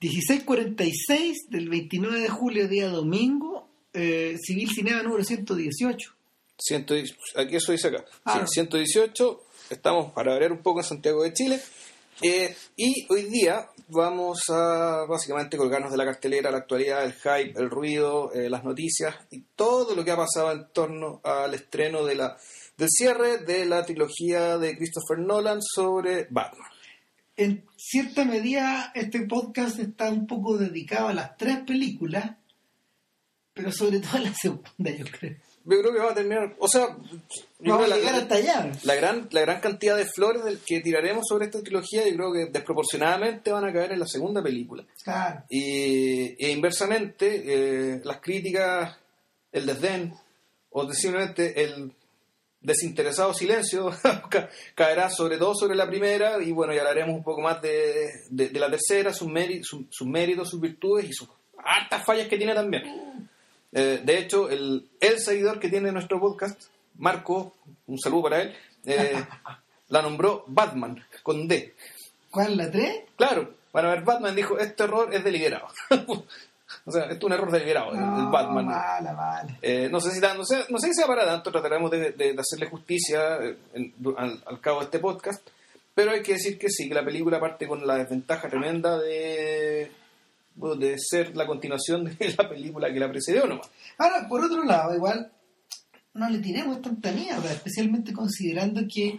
1646 del 29 de julio, día domingo, eh, Civil Cinema número 118. Ciento, aquí eso dice acá. Ah. Sí, 118. Estamos para ver un poco en Santiago de Chile. Eh, y hoy día vamos a básicamente colgarnos de la cartelera, la actualidad, el hype, el ruido, eh, las noticias y todo lo que ha pasado en torno al estreno de la, del cierre de la trilogía de Christopher Nolan sobre Batman. En cierta medida, este podcast está un poco dedicado a las tres películas, pero sobre todo a la segunda, yo creo. Yo creo que vamos a terminar, o sea, Vamos a llegar la, hasta allá. la gran, la gran cantidad de flores del que tiraremos sobre esta trilogía, yo creo que desproporcionadamente van a caer en la segunda película. Claro. Y, e inversamente, eh, las críticas, el desdén o simplemente el desinteresado silencio ca- caerá sobre todo sobre la primera y bueno, ya hablaremos un poco más de, de- de la tercera, sus, méri- su- sus méritos, sus virtudes y sus hartas fallas que tiene también. Eh, de hecho, el, el seguidor que tiene nuestro podcast, Marco, un saludo para él, eh, la nombró Batman, con D. ¿Cuál la tres? Claro, para ver Batman dijo, este error es deliberado. o sea, esto es un error deliberado, el, el No, Batman. Mala, mala. Eh, no sé si no sé, no sé si sea para tanto, trataremos de, de- de hacerle justicia eh, en- al, al cabo de este podcast, pero hay que decir que sí, que la película parte con la desventaja tremenda de, de ser la continuación de la película que la precedió nomás. Ahora, por otro lado, igual, no le tiremos tanta mierda, especialmente considerando que...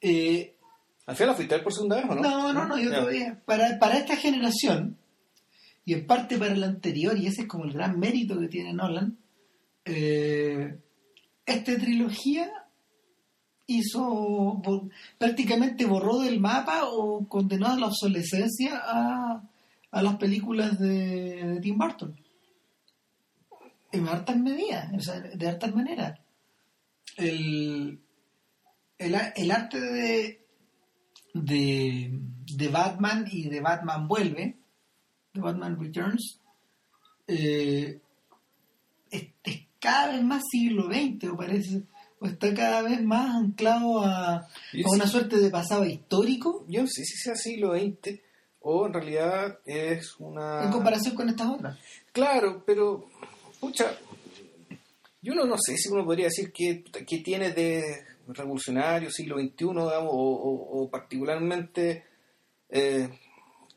eh, ¿Al final la fuiste a ver por segunda vez o no? no, no, no, yo Ya. todavía... Para, para esta generación, y en parte para la anterior, y ese es como el gran mérito que tiene Nolan, eh, esta trilogía hizo prácticamente borró del mapa o condenó a la obsolescencia a, a las películas de, Tim Burton en hartas medidas, o sea, de hartas maneras. El, el, el arte de, de, de Batman y de Batman Vuelve, de Batman Returns, eh, es, es cada vez más siglo XX, o parece, o está cada vez más anclado a, a una sí- suerte de pasado histórico Yo no sé si sea siglo XX o en realidad es una... en comparación con estas otras. Claro, pero, pucha, yo no, no sé si uno podría decir que, que tiene de revolucionario siglo XXI, digamos, o, o- o particularmente eh,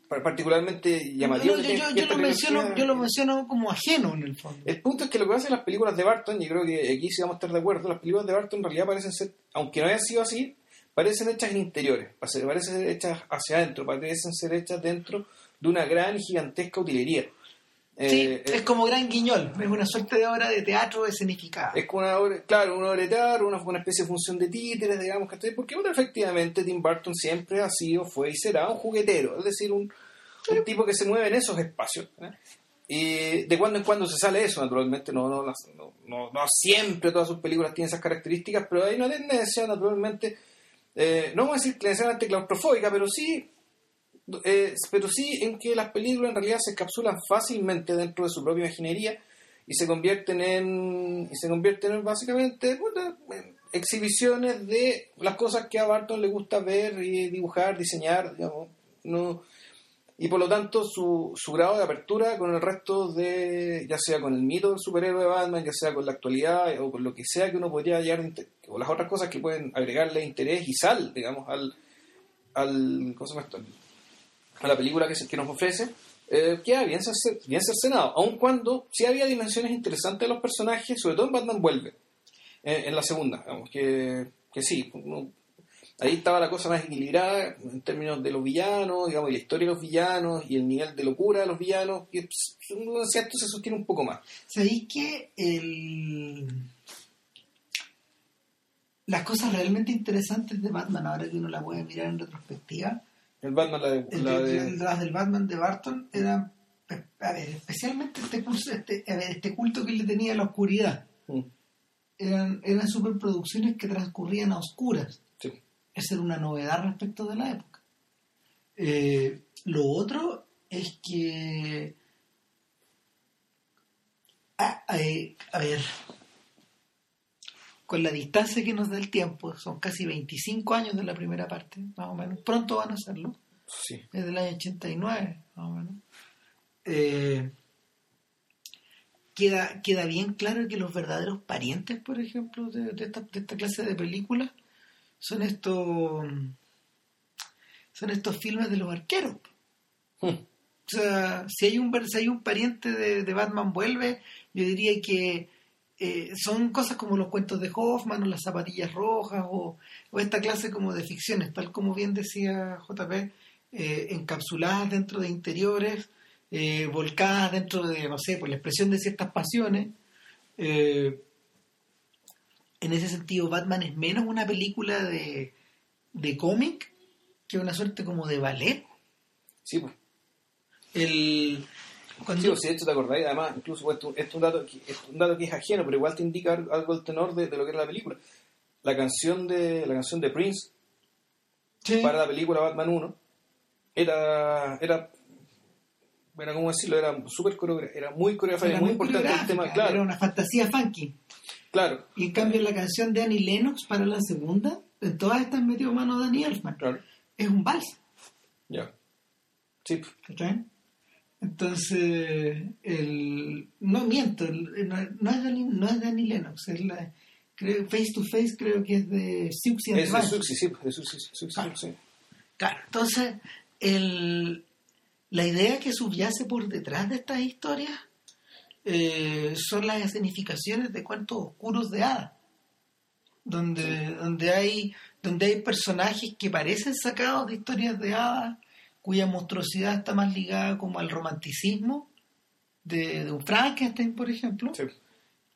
particularmente llamativo. No, yo, lo menciono, trilogía- yo lo menciono como ajeno en el fondo. El punto es que lo que hacen las películas de Barton, y creo que aquí sí vamos a estar de acuerdo, las películas de Barton en realidad parecen ser, aunque no hayan sido así, parecen hechas en interiores, pare- parecen ser hechas hacia adentro, parecen ser hechas dentro de una gran y gigantesca utilería. Sí, Eh, es como Gran Guiñol, es una suerte de obra de teatro escenificada. Es como una obra, claro, una obra de teatro, una, una especie de función de títeres, digamos, que porque bueno, efectivamente Tim Burton siempre ha sido, fue y será un juguetero, es decir, un, un tipo que se mueve en esos espacios. ¿eh? Y de cuando en cuando se sale eso, naturalmente, no, no, no, no, no siempre todas sus películas tienen esas características, pero hay una tendencia, naturalmente, eh, no vamos a decir necesariamente claustrofóbica, pero sí eh, pero sí en que las películas en realidad se encapsulan fácilmente dentro de su propia imaginería y se convierten en y se convierten en básicamente exhibiciones de las cosas que a Barton le gusta ver y dibujar, diseñar, digamos, no y por lo tanto su, su grado de apertura con el resto de, ya sea con el mito del superhéroe de Batman, ya sea con la actualidad o con lo que sea que uno podría hallar, o las otras cosas que pueden agregarle interés y sal, digamos, al, al ¿cómo se llama esto? La película que, se- que nos ofrece, eh, queda bien, cerce- bien cercenado, aun cuando sí había dimensiones interesantes de los personajes, sobre todo en Batman Vuelve, en, la segunda, digamos, que, que sí, ahí estaba la cosa más equilibrada en términos de los villanos, digamos, y la historia de los villanos y el nivel de locura de los villanos, decía, esto se sostiene un poco más. ¿Sabéis que las cosas realmente interesantes de Batman, ahora que uno la puede mirar en retrospectiva, El Batman, la de... el, la de- de- las del Batman de Barton eran, a ver, especialmente este, curso, este, a ver, este culto que le tenía a la oscuridad. Mm, Eran, eran superproducciones que transcurrían a oscuras. sí. Esa era una novedad respecto de la época. Eh, lo otro es que. Ah, eh, a ver. Con la distancia que nos da el tiempo, son casi 25 años de la primera parte, más o menos. Pronto van a hacerlo. Sí. Es del año 89, más o menos. eh, queda, queda bien claro que los verdaderos parientes, por ejemplo, de, de esta, de esta clase de películas son estos son estos filmes de los arqueros. Hmm. O sea, si hay un, si hay un pariente de, de Batman vuelve, yo diría que eh, son cosas como los cuentos de Hoffman o las zapatillas rojas o, o esta clase como de ficciones, tal como bien decía JP, eh, encapsuladas dentro de interiores, eh, volcadas dentro de, no sé, por la expresión de ciertas pasiones. En ese sentido, Batman es menos una película de, de cómic que una suerte como de ballet. Sí, pues. El, cuando, Sí, pues, si de hecho te acordáis, además, incluso pues, esto, esto es un dato, es un dato que es ajeno, pero igual te indica algo el tenor de, de lo que era la película. La canción de la canción de Prince Sí. para la película Batman 1 era era era como decirlo, era súper era muy coreográfica, Era muy, muy importante el tema, claro, Era una fantasía funky. claro, Y en cambio la canción de Annie Lennox para la segunda, en todas estas metió mano Danny Elfman. claro, Es un vals. ya. Sí, pues, ¿cachai? Entonces, el, no miento, el- no, no es Danny, no es Danny Lennox, es la, creo, Face to Face creo que es de Siouxsie es de. Suxi, sí, de Claro. sí. Claro, entonces, el, la idea que subyace por detrás de estas historias eh, son las escenificaciones de cuentos oscuros de hadas, donde, donde, hay, donde hay personajes que parecen sacados de historias de hadas, cuya monstruosidad está más ligada como al romanticismo de, de un Frankenstein, por ejemplo, Sí.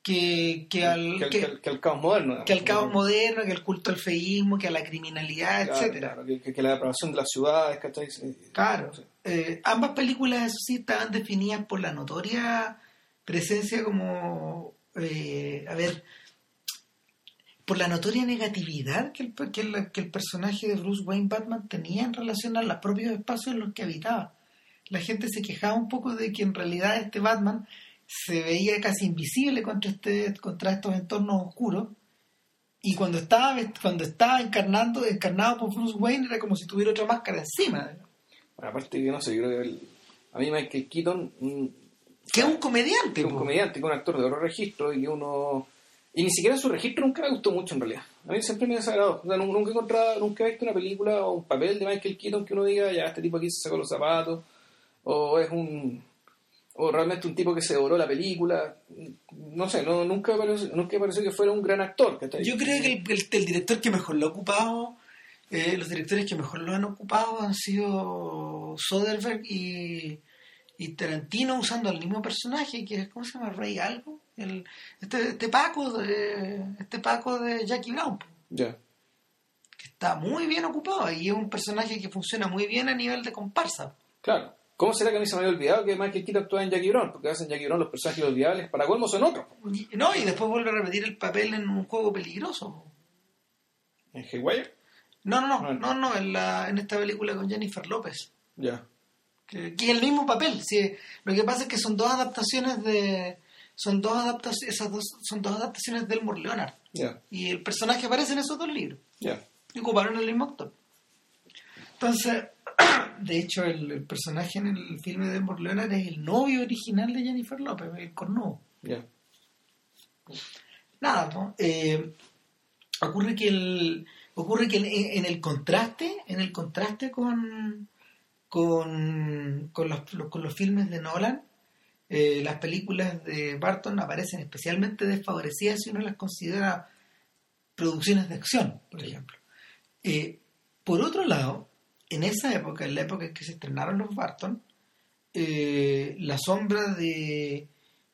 que, que al, que, al- que- que al- que al caos moderno. que al caos digamos. moderno, que al culto al feísmo, que a la criminalidad, Claro, etcétera. claro, que, la depravación de las ciudades. Claro. Sí. Eh, ambas películas, eso sí, estaban definidas por la notoria presencia como, eh, a ver, por la notoria negatividad que el, que, el, que el personaje de Bruce Wayne Batman tenía en relación a los propios espacios en los que habitaba. La gente se quejaba un poco de que en realidad este Batman se veía casi invisible contra, este, contra estos entornos oscuros. Y cuando estaba, cuando estaba encarnando, encarnado por Bruce Wayne era como si tuviera otra máscara encima. Bueno, aparte que no sé, yo creo que el- a mí Michael Keaton mm, Que es un comediante. que es un comediante, que es un actor de oro registro y que uno... Y ni siquiera su registro nunca me gustó mucho en realidad. A mí siempre me desagradó. O nunca he nunca he visto una película o un papel de Michael Keaton que uno diga, ya, este tipo aquí se sacó los zapatos, o es un... o realmente un tipo que se devoró la película. No sé, no, nunca, me pareció, nunca me que fuera un gran actor. Yo creo que el, director que mejor lo ha ocupado, eh, los directores que mejor lo han ocupado han sido Soderbergh y, y Tarantino usando al mismo personaje, que es, ¿cómo se llama? Ray algo. El, este, este Paco de, este Paco de Jackie Brown, que está muy bien ocupado y es un personaje que funciona muy bien a nivel de comparsa. Claro. ¿Cómo será que a mí se me había olvidado que Michael Keaton actúa en Jackie Brown? Porque hacen Jackie Brown los personajes olvidables. Para colmo son otros. Y- no, y después vuelve a repetir el papel en un juego peligroso. En Haywire. No, no, no, no, no, en, la, en esta película con Jennifer López. Ya. que, que es el mismo papel. Sí, lo que pasa es que son dos adaptaciones de son dos adaptaciones esas dos son dos adaptaciones de Elmore Leonard y el personaje aparece en esos dos libros Ya. y ocuparon el mismo actor. Entonces, de hecho, el, el personaje en el filme de Elmore Leonard es el novio original de Jennifer López, el cornudo. Nada, ¿no? Eh, ocurre que el ocurre que en, en el contraste en el contraste con con, con, los, con los filmes de Nolan eh, las películas de Barton aparecen especialmente desfavorecidas si uno las considera producciones de acción por ejemplo Eh, por otro lado en esa época en la época en que se estrenaron los Barton eh, la sombra de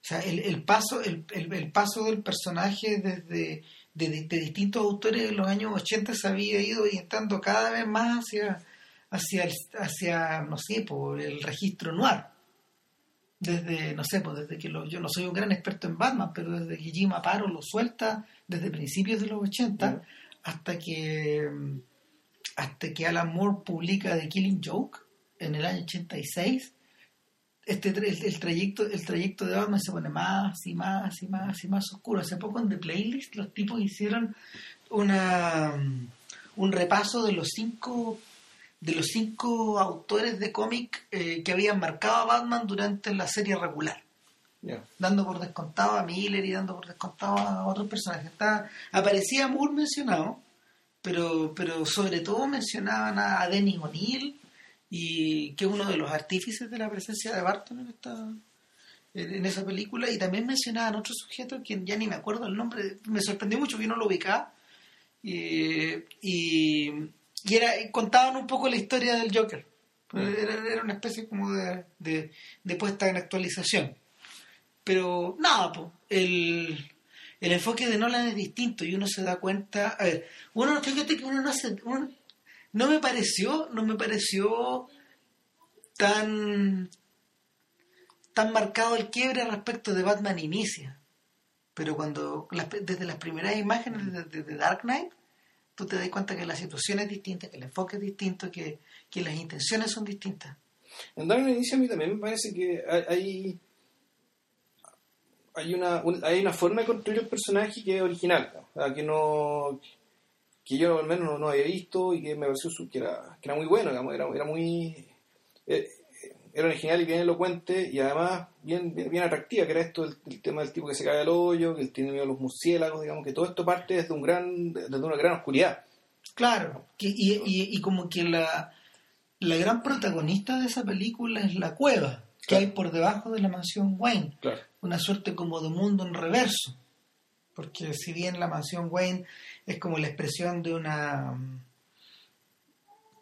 o sea, el, el paso, el, el- el paso del personaje desde de, de- de distintos autores de los años 80 se había ido orientando cada vez más hacia, hacia, hacia no sé, por el registro noir. Desde, no sé, pues desde que lo- yo no soy un gran experto en Batman, pero desde que Jim Aparo lo suelta desde principios de los 80 Ujú. hasta que hasta que Alan Moore publica The Killing Joke en el año 86 este el, el trayecto el trayecto de Batman se pone más y más y más y más oscuro hace poco en The Playlist los tipos hicieron una un repaso de los cinco de los cinco autores de cómic eh, que habían marcado a Batman durante la serie regular. Ya. Dando por descontado a Miller y dando por descontado a otros personajes. Está, aparecía Moore mencionado, pero, pero sobre todo mencionaban a Dennis O'Neill, y que es uno de los artífices de la presencia de Barton en esta en esa película y también mencionaban otro sujeto que ya ni me acuerdo el nombre me sorprendió mucho que no lo ubicaba y, y, y era contaban un poco la historia del Joker. Era, era una especie como de, de, de puesta en actualización. Pero nada pues el el enfoque de Nolan es distinto y uno se da cuenta a ver uno fíjate que uno no se uno, no me pareció, no me pareció tan tan marcado el quiebre respecto de Batman Inicia. Pero cuando las- desde las primeras imágenes de, de- de Dark Knight, tú te das cuenta que la situación es distinta, que el enfoque es distinto, que, que las intenciones son distintas. En Dark Knight Inicia a mí también me parece que hay, hay, una, un- hay una forma de construir el personaje que es original, ¿no? Que no que yo al menos no, no había visto y que me pareció que era, que era muy bueno, digamos, era, era muy eh, era original y bien elocuente y además bien, bien, bien atractiva, que era esto el, el tema del tipo que se cae al hoyo, que él tiene miedo a los murciélagos, digamos, que todo esto parte desde un gran, desde una gran oscuridad. Claro, que, y, y, y como que la, la gran protagonista de esa película es la cueva que Claro. hay por debajo de la mansión Wayne. Claro. una suerte como de mundo en reverso. Porque si bien la mansión Wayne es como la expresión de una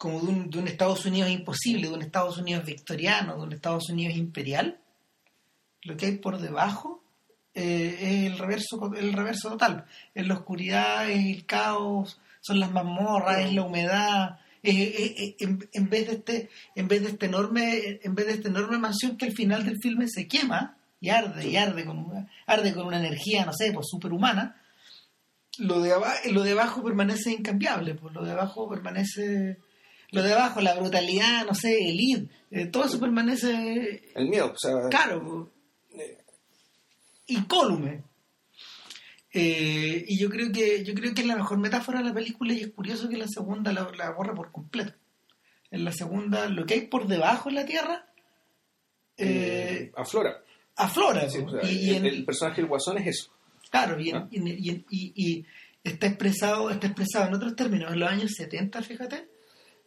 como de un, de un Estados Unidos imposible, de un Estados Unidos victoriano, de un Estados Unidos imperial, lo que hay por debajo eh, es el reverso, el reverso total. Es la oscuridad, es el caos, son las mazmorras, es la humedad, es- es- es- en, en vez de este, en vez de este enorme, en vez de esta enorme mansión que al final del filme se quema y arde y arde con una, arde con una energía, no sé, pues superhumana, lo de, lo de abajo permanece incambiable, pues lo de abajo permanece lo de abajo, la brutalidad, no sé, el id, eh, todo eso permanece El miedo, o sea, Claro, incólume. Eh, y yo creo que yo creo que es la mejor metáfora de la película y es curioso que la segunda la, la borra por completo. En la segunda, lo que hay por debajo en la tierra eh, eh, aflora. aflora. Sí, ¿no? o sea, y, y el, en- el personaje del guasón es eso. claro, y, en- Ah. y- y está expresado está expresado en otros términos. En los años 70, fíjate,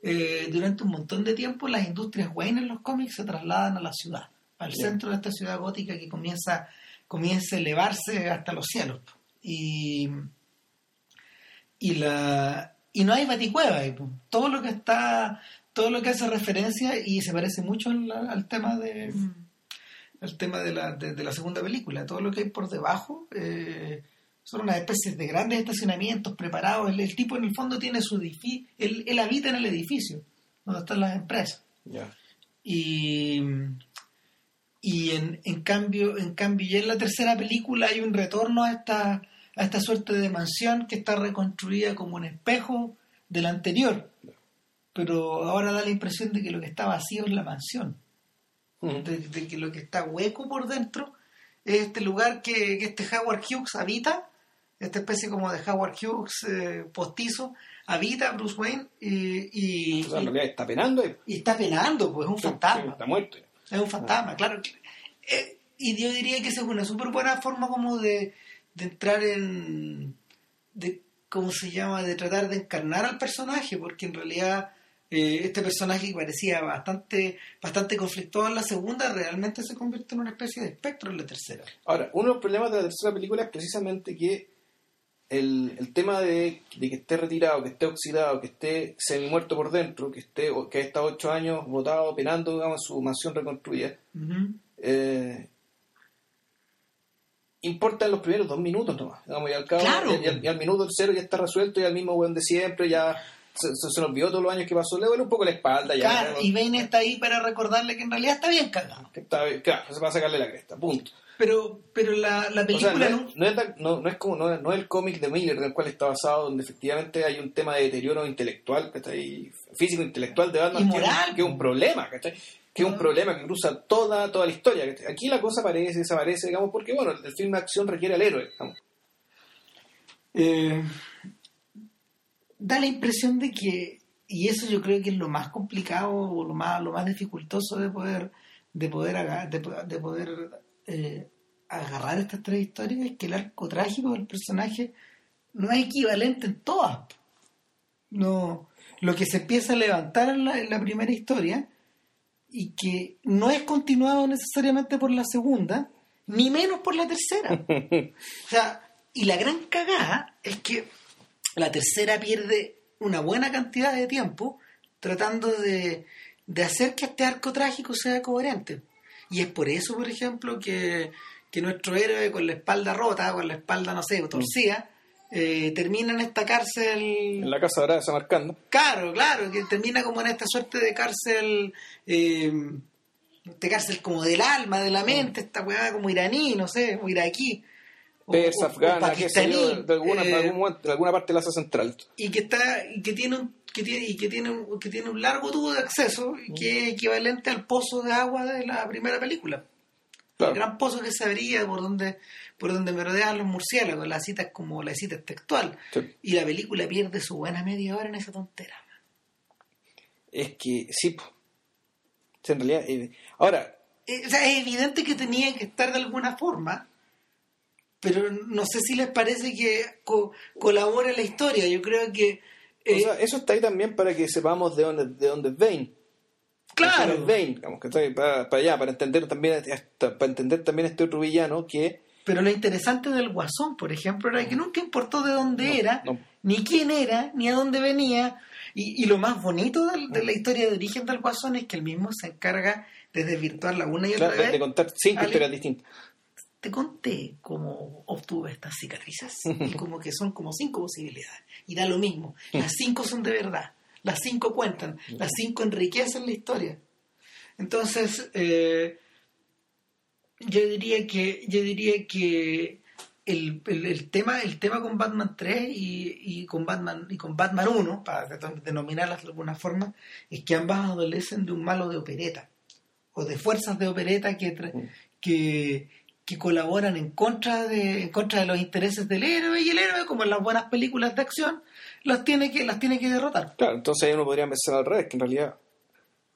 eh, durante un montón de tiempo las industrias Wayne en los cómics se trasladan a la ciudad, al centro de esta ciudad gótica que comienza, comienza a elevarse hasta los cielos. Y, y la y no hay baticueva ahí, po. todo lo que está todo lo que hace referencia y se parece mucho al, al tema de el tema de la, de, de la segunda película todo lo que hay por debajo eh, son unas especies de grandes estacionamientos preparados. El, el tipo en el fondo tiene su edificio él, él habita en el edificio donde están las empresas. Y y en, en cambio en cambio ya en la tercera película hay un retorno a esta a esta suerte de mansión que está reconstruida como un espejo de la anterior pero ahora da la impresión de que lo que está vacío es la mansión. De que lo que está hueco por dentro es este lugar que, que este Howard Hughes habita esta especie como de Howard Hughes eh, postizo habita Bruce Wayne y, y- O sea, en realidad está penando y, y está penando pues es un Sí, fantasma está muerto. es un fantasma, claro. Eh, y yo diría que esa es una súper buena forma como de, de entrar en... De, ¿Cómo se llama? De tratar de encarnar al personaje, porque en realidad eh, este personaje que parecía bastante, bastante conflictuado en la segunda, realmente se convierte en una especie de espectro en la tercera. Ahora, uno de los problemas de la tercera película es precisamente que el, el tema de, de que esté retirado, que esté oxidado, que esté semi muerto por dentro, que esté que ha estado ocho años botado, penando, digamos, su mansión reconstruida, eh, importa en los primeros dos minutos nomás. Digamos, y al cabo, Claro. y, al, y al minuto cero ya está resuelto, y al mismo buen de siempre, ya se, se, se nos olvidó todos los años que pasó, le duele un poco la espalda, ya. Claro, y Bane está ahí para recordarle que en realidad está bien cagado. Que está- claro, se va a sacarle la cresta, punto. Pero, pero la, la O sea, película no, no- es, no, es, la- no- no es como no es, no es el cómic de Miller del cual está basado, donde efectivamente hay un tema de deterioro intelectual, ¿cachai? físico intelectual de Batman, que es que es un problema, ¿cachai? que es un Ah. problema que cruza toda, toda la historia. ¿cachai? Aquí la cosa aparece, desaparece, digamos, porque bueno, el, film de acción requiere al héroe. digamos. Eh, da la impresión de que y eso yo creo que es lo más complicado o lo más lo más dificultoso de poder de poder de, de poder eh, agarrar estas tres historias es que el arco trágico del personaje no es equivalente en todas no lo que se empieza a levantar en la, en la primera historia y que no es continuado necesariamente por la segunda ni menos por la tercera o sea, y la gran cagada es que la tercera pierde una buena cantidad de tiempo tratando de, de hacer que este arco trágico sea coherente. Y es por eso, por ejemplo, que, que nuestro héroe con la espalda rota, con la espalda, no sé, torcida, eh, termina en esta cárcel... En la casa de marcando. Claro, claro, que termina como en esta suerte de cárcel, eh, de cárcel como del alma, de la mente, esta weá como iraní, no sé, o iraquí. Persa, afgana, qué sé yo, de alguna, de eh, algún momento- de alguna parte de la Asia Central. y que está y que tiene un que tiene y que tiene un, que tiene un largo tubo de acceso y que es equivalente al pozo de agua de la primera película Claro. el gran pozo que se abría por donde por donde merodeaban los murciélagos la cita es como la cita es textual Sí. y la película pierde su buena media hora en esa tontera Es que. Sí, en realidad. eh, ahora, Eh, o sea, es evidente que tenía que estar de alguna forma pero no sé si les parece que co- colabora la historia yo creo que o eh, sea, eso está ahí también para que sepamos de dónde, de dónde es Bane. claro Es Bane, digamos, que está ahí para, para allá, para entender también hasta- para entender también este otro villano que Pero lo interesante del Guasón, por ejemplo, era que nunca importó de dónde era, no. ni quién era, ni a dónde venía. Y, y lo más bonito del- de, la historia de origen del Guasón es que él mismo se encarga de desvirtuarla una y otra claro, de, vez. de contar cinco historias distintas. Te conté cómo obtuve estas cicatrices y como que son como cinco posibilidades. Y da lo mismo. Las cinco son de verdad. Las cinco cuentan. Las cinco enriquecen la historia. Entonces, eh, yo diría que yo diría que el, el- el tema el tema con Batman 3 y, y con Batman y con Batman 1 para de- denominarlas de alguna forma es que ambas adolecen de un malo de opereta o de fuerzas de opereta que que, que colaboran en contra de en contra de los intereses del héroe y el héroe como en las buenas películas de acción las tiene que las tiene que derrotar Claro, entonces ahí uno podría pensar al revés, que en realidad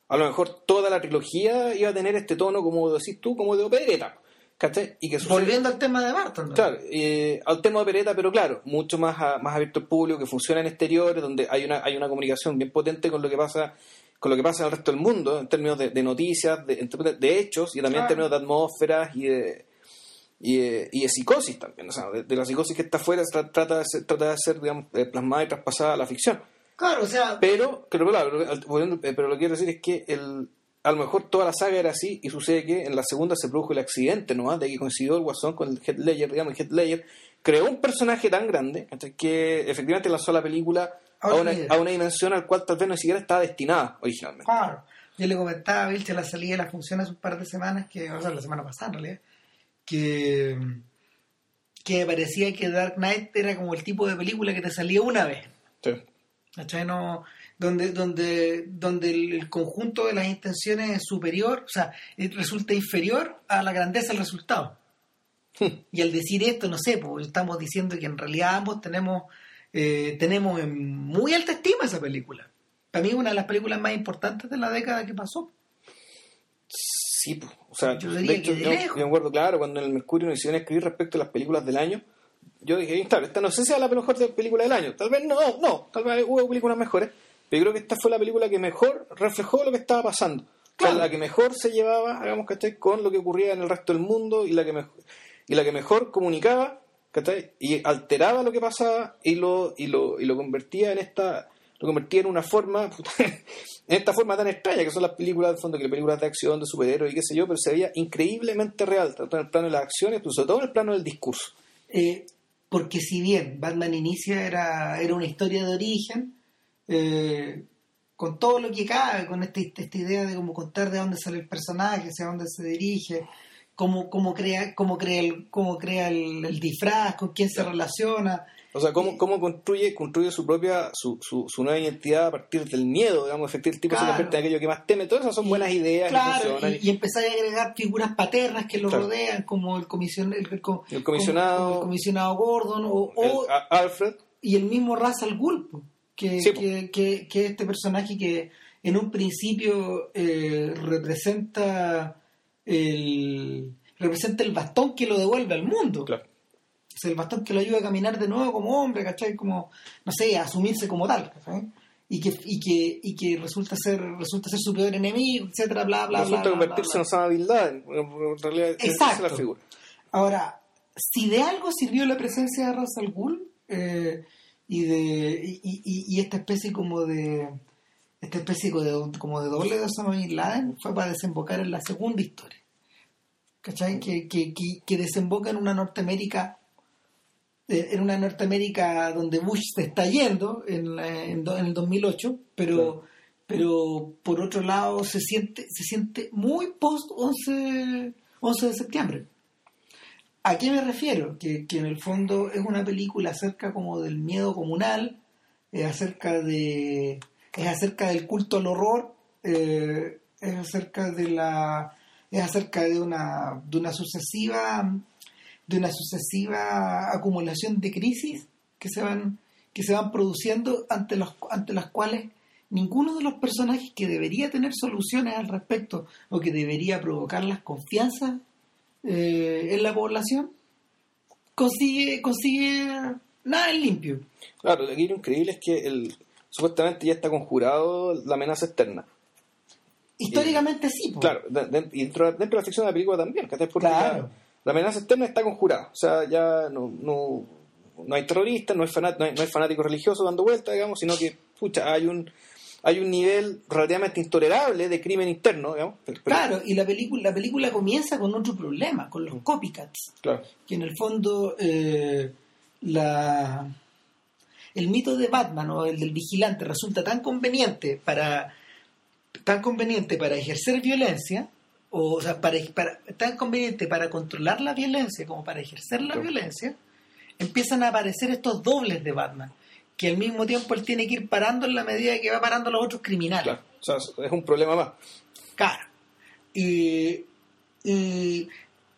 a lo mejor toda la trilogía iba a tener este tono, como decís tú, como de opereta. ¿Cachai? Y que sucede- volviendo al tema de Barton ¿no? Claro, eh, al tema de opereta, pero claro, mucho más, a- más abierto al público, que funciona en exteriores, donde hay una, hay una comunicación bien potente con lo que pasa con lo que pasa en el resto del mundo, en términos de, de noticias, de, hechos, y también en términos de atmósferas y de, y de, y de psicosis también. O sea, de, de la psicosis que está afuera tra- trata de ser, trata de ser digamos, eh, plasmada y traspasada a la ficción. claro o sea Pero, pero claro, pero, eh, lo que quiero decir es que el, a lo mejor toda la saga era así y sucede que en la segunda se produjo el accidente nomás de que coincidió el Guasón con el Head Ledger, digamos, el Head Ledger creó un personaje tan grande que efectivamente lanzó la película a una, a una dimensión al cual tal vez no siquiera estaba destinada originalmente. Claro. Yo le comentaba a Vilche la salida de la función hace un par de semanas, que, o sea, la semana pasada en realidad, que, que parecía que Dark Knight era como el tipo de película que te salía una vez. Sí. No, donde, donde, donde el, conjunto de las intenciones es superior, o sea, resulta inferior a la grandeza del resultado. y al decir esto, no sé, pues estamos diciendo que en realidad ambos tenemos, eh, tenemos en muy alta estima esa película. Para mí es una de las películas más importantes de la década que pasó. Sí, pues, o sea, Yo de hecho, que yo, me acuerdo, claro, cuando en el Mercurio nos hicieron escribir respecto a las películas del año, yo dije, claro, esta no sé si sea la mejor película del año, tal vez no, no, tal vez hubo películas mejores, pero yo creo que esta fue la película que mejor reflejó lo que estaba pasando. O sea, Claro. la que mejor se llevaba, hagamos ¿cachai? con lo que ocurría en el resto del mundo y la que mejor, y la que mejor comunicaba ¿cachai? y alteraba lo que pasaba y lo, y lo, y lo convertía en esta lo convertía en una forma en esta forma tan extraña que son las películas de fondo que las películas de acción de superhéroes y qué sé yo pero se veía increíblemente real tanto en el plano de las acciones pero sobre todo en el plano del discurso Eh, porque si bien Batman Inicia era, era una historia de origen, eh, con todo lo que cabe, con este- esta idea de cómo contar de dónde sale el personaje, hacia dónde se dirige, cómo, cómo crea, cómo crea, el, cómo crea el, el disfraz, con quién se relaciona. O sea cómo, cómo construye construye su propia su, su, su nueva identidad a partir del miedo digamos efectivamente el tipo Claro. se convierte en aquello que más teme todas esas son buenas ideas que Claro, funcionan y, y empezar a agregar figuras paternas que lo Claro. rodean, como el, comision, el, el co- El comisionado. como el comisionado Gordon, o, Alfred y el mismo Ra's al Ghul, po, que, Sí, que- que este personaje que en un principio eh, representa el representa el bastón que lo devuelve al mundo. Claro. Es el bastón que lo ayuda a caminar de nuevo como hombre, ¿cachai? Como, no sé, a asumirse como tal, ¿cachai? Y que, y que, y que resulta ser resulta ser su peor enemigo, etcétera, bla, bla, Resulta bla, bla, convertirse en Osama Bin Laden. En realidad, esa es Exacto. la figura. Ahora, si de algo sirvió la presencia de Ra's al Ghul eh, y de y, y- y esta especie como de esta especie como de, como de doble de Osama Bin Laden fue para desembocar en la segunda historia. ¿Cachai? Que, que, que, que desemboca en una Norteamérica en una Norteamérica donde Bush se está yendo en, en, el 2008, pero Claro. pero por otro lado se siente se siente muy post 11 11 de septiembre. ¿A qué me refiero? Que, que en el fondo es una película acerca como del miedo comunal, es acerca de es acerca del culto al horror, eh, es acerca de la es acerca de una de una sucesiva de una sucesiva acumulación de crisis que se van que se van produciendo ante los ante las cuales ninguno de los personajes que debería tener soluciones al respecto o que debería provocar las confianzas eh, en la población consigue consigue nada en limpio Claro, aquí lo increíble es que el, supuestamente ya está conjurado la amenaza externa. históricamente sí po. Claro, dentro, dentro de la ficción de la película también, ¿cachai? Porque Claro. La, amenaza externa está conjurada. O sea, ya no, no, no hay terroristas, no hay, fanat- no, hay, no hay fanáticos religiosos dando vueltas, digamos, sino que, pucha, hay un hay un nivel relativamente intolerable de crimen interno, digamos. Pero- claro y la película la película comienza con otro problema con los copycats claro. que en el fondo eh, la el mito de Batman o el del vigilante resulta tan conveniente para tan conveniente para ejercer violencia o, o sea para, para- tan conveniente para controlar la violencia como para ejercer la violencia empiezan a aparecer estos dobles de Batman que al mismo tiempo él tiene que ir parando en la medida que va parando a los otros criminales Claro. O sea, es un problema más. Claro. Y, y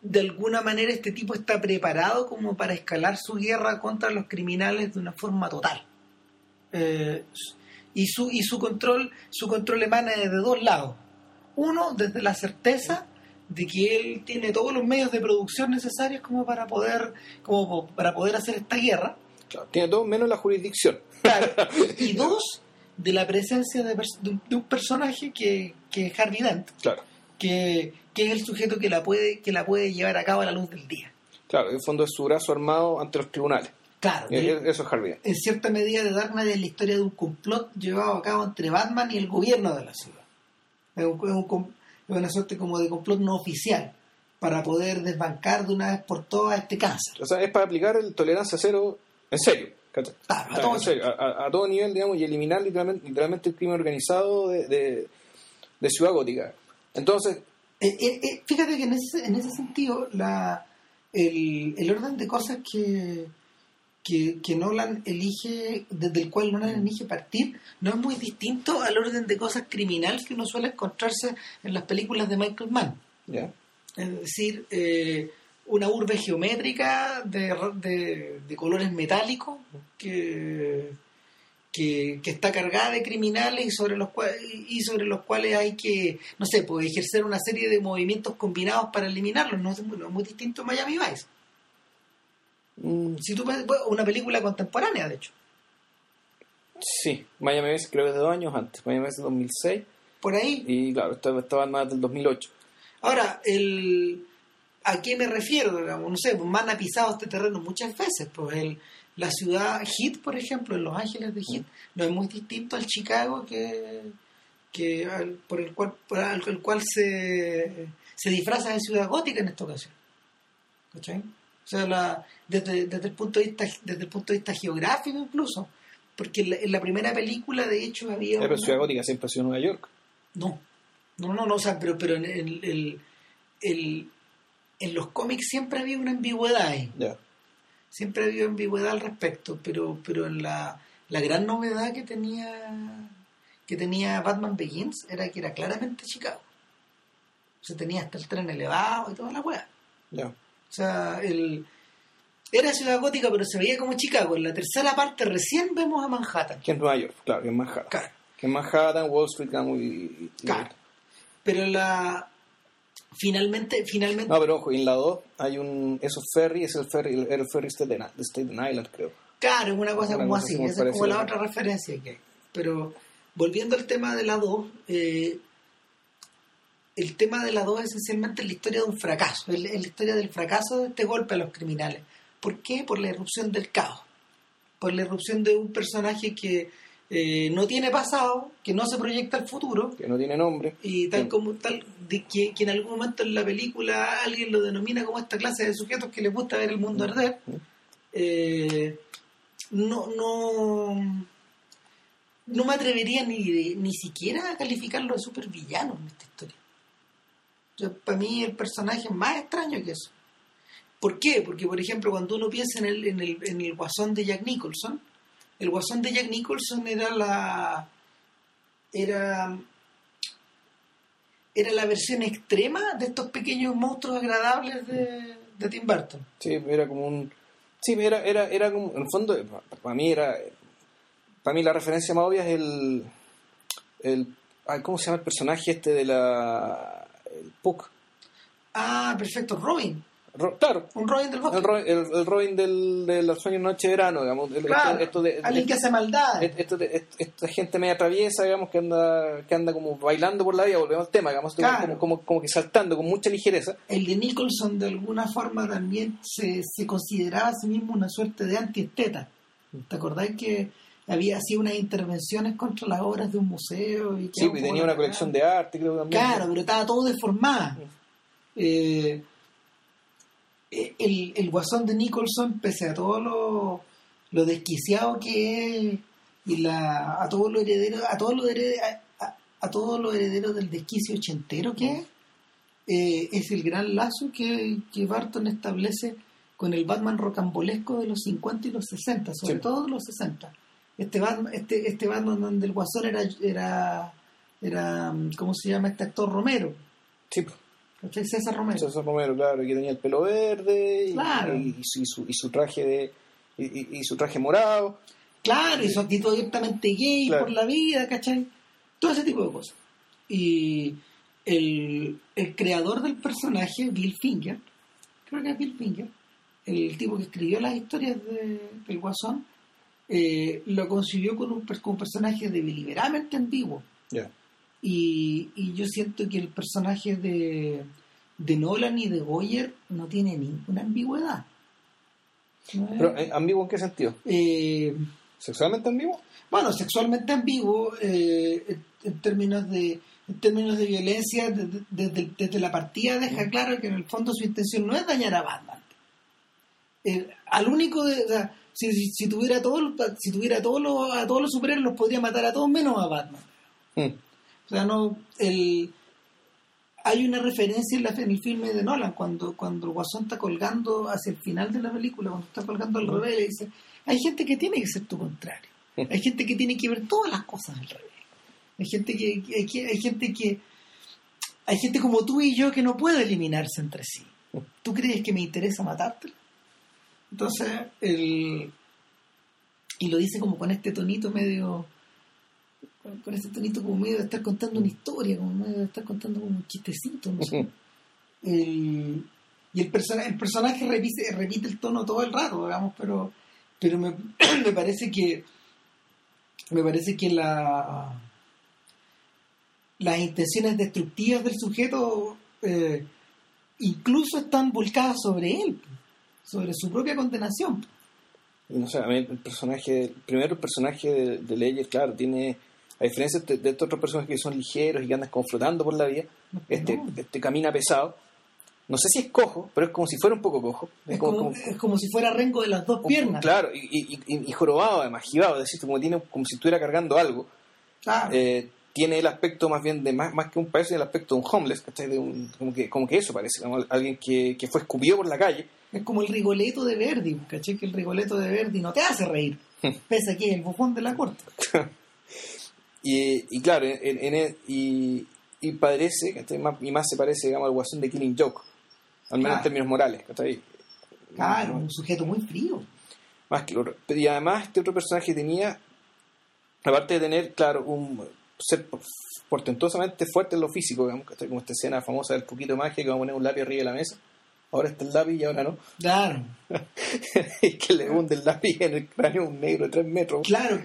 de alguna manera este tipo está preparado como para escalar su guerra contra los criminales de una forma total. Eh, y su, y su control, su control emana desde dos lados. Uno, desde la certeza de que él tiene todos los medios de producción necesarios como para poder, como para poder hacer esta guerra. Claro. Tiene todo menos la jurisdicción. Claro. Y dos, de la presencia de, de un- de un personaje que, que es Harvey Dent, Claro. que, que es el sujeto que la puede que la puede llevar a cabo a la luz del día. Claro, en el fondo es su brazo armado ante los tribunales. Claro, Eh, de- Eso es Harvey. en cierta medida de Dark Knight es la historia de un complot llevado a cabo entre Batman y el gobierno de la ciudad. Es, un- es un es una suerte como de complot no oficial para poder desbancar de una vez por todas este cáncer. O sea, es para aplicar el tolerancia cero en serio. Claro, a todo en serio, a, a- a todo nivel, digamos, y eliminar literalmente, literalmente el crimen organizado de, de, de Ciudad Gótica. Entonces, Eh, eh, eh, fíjate que en ese, en ese sentido la, el, el orden de cosas que, que, que Nolan elige, desde el cual Nolan elige partir, no es muy distinto al orden de cosas criminal que uno suele encontrarse en las películas de Michael Mann. Es decir, eh, una urbe geométrica de, de- de colores metálicos que, que, que está cargada de criminales y sobre los cuales y sobre los cuales hay que, no sé, pues ejercer una serie de movimientos combinados para eliminarlos. No es muy, no es muy distinto a Miami Vice. Mm, Si tú ves- una película contemporánea, de hecho. sí, Miami Vice creo que es de dos años antes. Miami Vice es 2006 Por ahí. y claro, esta, esta va más del 2008. Ahora, el, ¿a qué me refiero? Digamos, no sé, pues Man ha pisado este terreno muchas veces. Pues el, la ciudad Heat, por ejemplo, en Los Ángeles de Heat, no es muy distinto al Chicago que, que al- por el cual, por el, el cual se, se disfraza de ciudad gótica en esta ocasión. ¿Cachai? O sea, la, desde, desde, el punto de vista, desde el punto de vista geográfico incluso. Porque en la, en la primera película, de hecho, había... Pero una- Ciudad Gótica siempre ha sido Nueva York. no, no, no, no, o sea, pero, pero en, el, el- el- en los cómics siempre había una ambigüedad ahí, siempre había ambigüedad al respecto, pero, pero en la, la gran novedad que tenía que tenía Batman Begins era que era claramente Chicago. O sea, tenía hasta el tren elevado y toda la weá. Ya. O sea, el, Era ciudad gótica, pero se veía como Chicago. En la tercera parte recién vemos a Manhattan. Que es Nueva York, claro, que es Manhattan. Claro. Que es Manhattan, Wall Street, digamos, y... y- Claro. Pero la... Finalmente, finalmente... No, pero ojo, en la 2 hay un... Esos ferry, es el ferry, el, el ferry Staten, de Staten Island, creo. Claro, es una cosa Una como cosa así, esa es como la otra referencia que hay. Pero volviendo al tema de la 2, eh, el tema de la 2 es esencialmente la historia de un fracaso, es la es historia del fracaso de este golpe a los criminales. ¿Por qué? Por la irrupción del caos, por la irrupción de un personaje que eh, no tiene pasado, que no se proyecta al futuro, Que no tiene nombre. y tal Sí. como tal de que, que en algún momento en la película alguien lo denomina como esta clase de sujetos que les gusta ver el mundo arder eh, no no no me atrevería ni ni siquiera a calificarlo de supervillano en esta historia Para mí el personaje es más extraño que eso ¿por qué? porque por ejemplo cuando uno piensa en el, en el, en el guasón de Jack Nicholson el guasón de Jack Nicholson era la era era la versión extrema de estos pequeños monstruos agradables de, de Tim Burton. Sí, era como un... Sí, era, era, era como... En el fondo, para mí era... Para mí la referencia más obvia es el... el ¿Cómo se llama el personaje este de la... Puck. Ah, perfecto, Robin. Ro- claro, Un Robin del bosque. el, Ro- el, el Robin del, de los sueños noche de verano, digamos. El- Claro, esto, esto de, alguien que hace maldad. esto de- esta gente media traviesa, digamos, que anda, que anda como bailando por la vida, volvemos al tema, digamos, Claro. como, como, como que saltando con mucha ligereza. El de Nicholson de alguna forma también se, se consideraba a sí mismo una suerte de antiesteta. ¿Te acordás que había así unas intervenciones contra las obras de un museo? Y Sí, y tenía una colección de arte, creo también. Claro, pero estaba todo deformado. Eh, eh, el, el guasón de Nicholson, pese a todo lo, lo desquiciado que es y la, a todo lo heredero, a todo lo heredero, a, a- a todo lo heredero del desquicio ochentero que es, eh, es el gran lazo que, que Barton establece con el Batman rocambolesco de los 50 y los 60, sobre Sí. todo de los 60. Este Batman, este, este Batman donde el guasón era, era, era, ¿cómo se llama este actor? Romero. Sí. ¿cachai? César Romero. César Romero, claro, que tenía el pelo verde y, Claro. y, y su, y su- y su traje de y, su traje morado. Claro, y su actitud abiertamente gay Claro. por la vida, ¿cachai? Todo ese tipo de cosas. Y el, el creador del personaje, Bill Finger, creo que es Bill Finger, el tipo que escribió las historias de, del Guasón, eh, lo concibió con un, con un personaje deliberadamente ambiguo. Y, y yo siento que el personaje de, de Nolan y de Goyer no tiene ninguna ambigüedad. Pero, ¿eh, ¿ambiguo en qué sentido? Eh, ¿Sexualmente ambiguo? bueno, sexualmente ambiguo eh, en, en términos de en términos de violencia desde, desde- desde la partida deja claro que en el fondo su intención no es dañar a Batman. Al único de, si, si, si tuviera todos si tuviera todos los a todos los superhéroes los podría matar a todos menos a Batman. Mm. O sea, no el hay una referencia en, la, en el filme de Nolan cuando cuando el Guasón está colgando hacia el final de la película, cuando está colgando al revés, le dice, hay gente que tiene que ser tu contrario. Hay gente que tiene que ver todas las cosas al revés. Hay gente que, que- hay, que- hay gente que hay gente como tú y yo que no puede eliminarse entre sí. ¿Tú crees que me interesa matarte? Entonces, el y lo dice como con este tonito medio con, con este tonito como medio de estar contando una historia, como medio de estar contando como un chistecito, no sé. El- y el, persona, el personaje repite, repite el tono todo el rato, digamos, pero, pero me, me parece que me parece que la las intenciones destructivas del sujeto eh, incluso están volcadas sobre él, sobre su propia condenación. No sé, a mí el personaje, primero el personaje de, de Ledger, claro, tiene, a diferencia de, de estos otros personajes que son ligeros y que andan como flotando por la vida, este, No. este camina pesado. No sé si es cojo, pero es como si fuera un poco cojo. Es como, es como si fuera Rengo de las dos piernas. Claro, y, y, y- y jorobado además, gibado, es decir, como, tiene, como si estuviera cargando algo. Claro. Eh, tiene el aspecto más bien de más, más que un país, el aspecto de un homeless, ¿cachai? De un, como, que, como que eso parece, como alguien que, que fue escupido por la calle. Es como el Rigoletto de Verdi, ¿cachai? Que el Rigoletto de Verdi no te hace reír. Pese a que es el bufón de la corte. Y, y claro, en, en- en- y, y parece, ¿cachai? Más, y más se parece, digamos, al guasón de Killing Joke, al menos Claro. en términos morales, ¿cachai? Claro, un sujeto muy frío. Más que. Y además este otro personaje tenía, aparte de tener, claro, un ser portentosamente fuerte en lo físico, digamos, como esta escena famosa del poquito de magia que va a poner un lápiz arriba de la mesa. Ahora está el lápiz y ahora no. Claro. y que le hunde el lápiz en el cráneo a un negro de tres metros. Claro,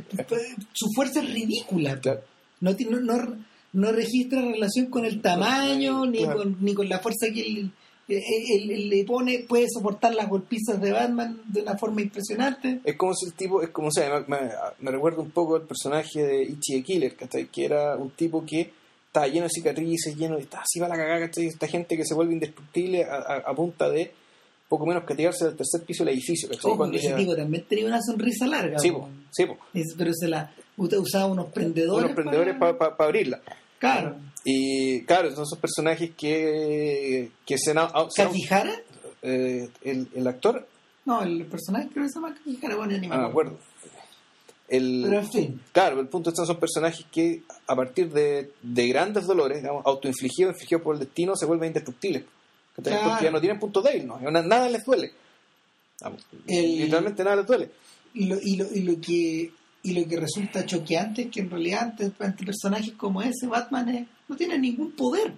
su fuerza es ridícula. Claro. No, tiene- no, no, registra relación con el tamaño ni, con, ni con la fuerza que él, él- él- él le pone. Puede soportar las golpizas de Batman de una forma impresionante. Es como si el tipo, es como, o sea, me, me- me recuerda un poco al personaje de Ichi the Killer, ¿cachai? Que era un tipo que estaba lleno de cicatrices, lleno de. Está así va la cagada, ¿cachai? Esta gente que se vuelve indestructible a, a- a punta de poco menos que tirarse del tercer piso del edificio, ¿cachai? Que ese ya- tipo también tenía una sonrisa larga. Sí, po. sí, po. Es- pero se la usted usaba unos prendedores. Unos prendedores para abrirla. Claro. Y claro, son esos personajes que, que se han. ¿Kakihara? eh, el, el actor, No, el personaje creo que se llama Kakihara. Bueno, ya ni me me acuerdo. El, Pero en fin. Claro, el punto es que son personajes que a partir de, de grandes dolores, digamos, autoinfligidos, infligidos por el destino, se vuelven indestructibles. Claro. Porque ya no tienen punto débil, ¿no? Nada les duele. Vamos, El- Literalmente nada les duele. Y lo, y, lo, y lo que y lo que resulta choqueante es que en realidad ante, ante personajes como ese Batman es- no tiene ningún poder.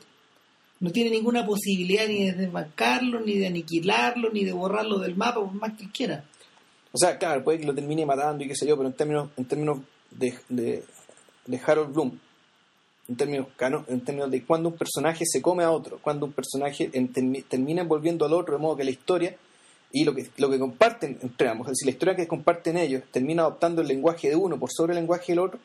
No tiene ninguna posibilidad ni de desbancarlo ni de aniquilarlo ni de borrarlo del mapa por más que quiera. O sea, claro, puede que lo termine matando y qué sé yo, pero en términos, en términos de, de, de Harold Bloom, en términos, en términos de cuando un personaje se come a otro, cuando un personaje termina envolviendo al otro, de modo que la historia y lo que, lo que comparten entre ambos, es decir, la historia que comparten ellos termina adoptando el lenguaje de uno por sobre el lenguaje del otro,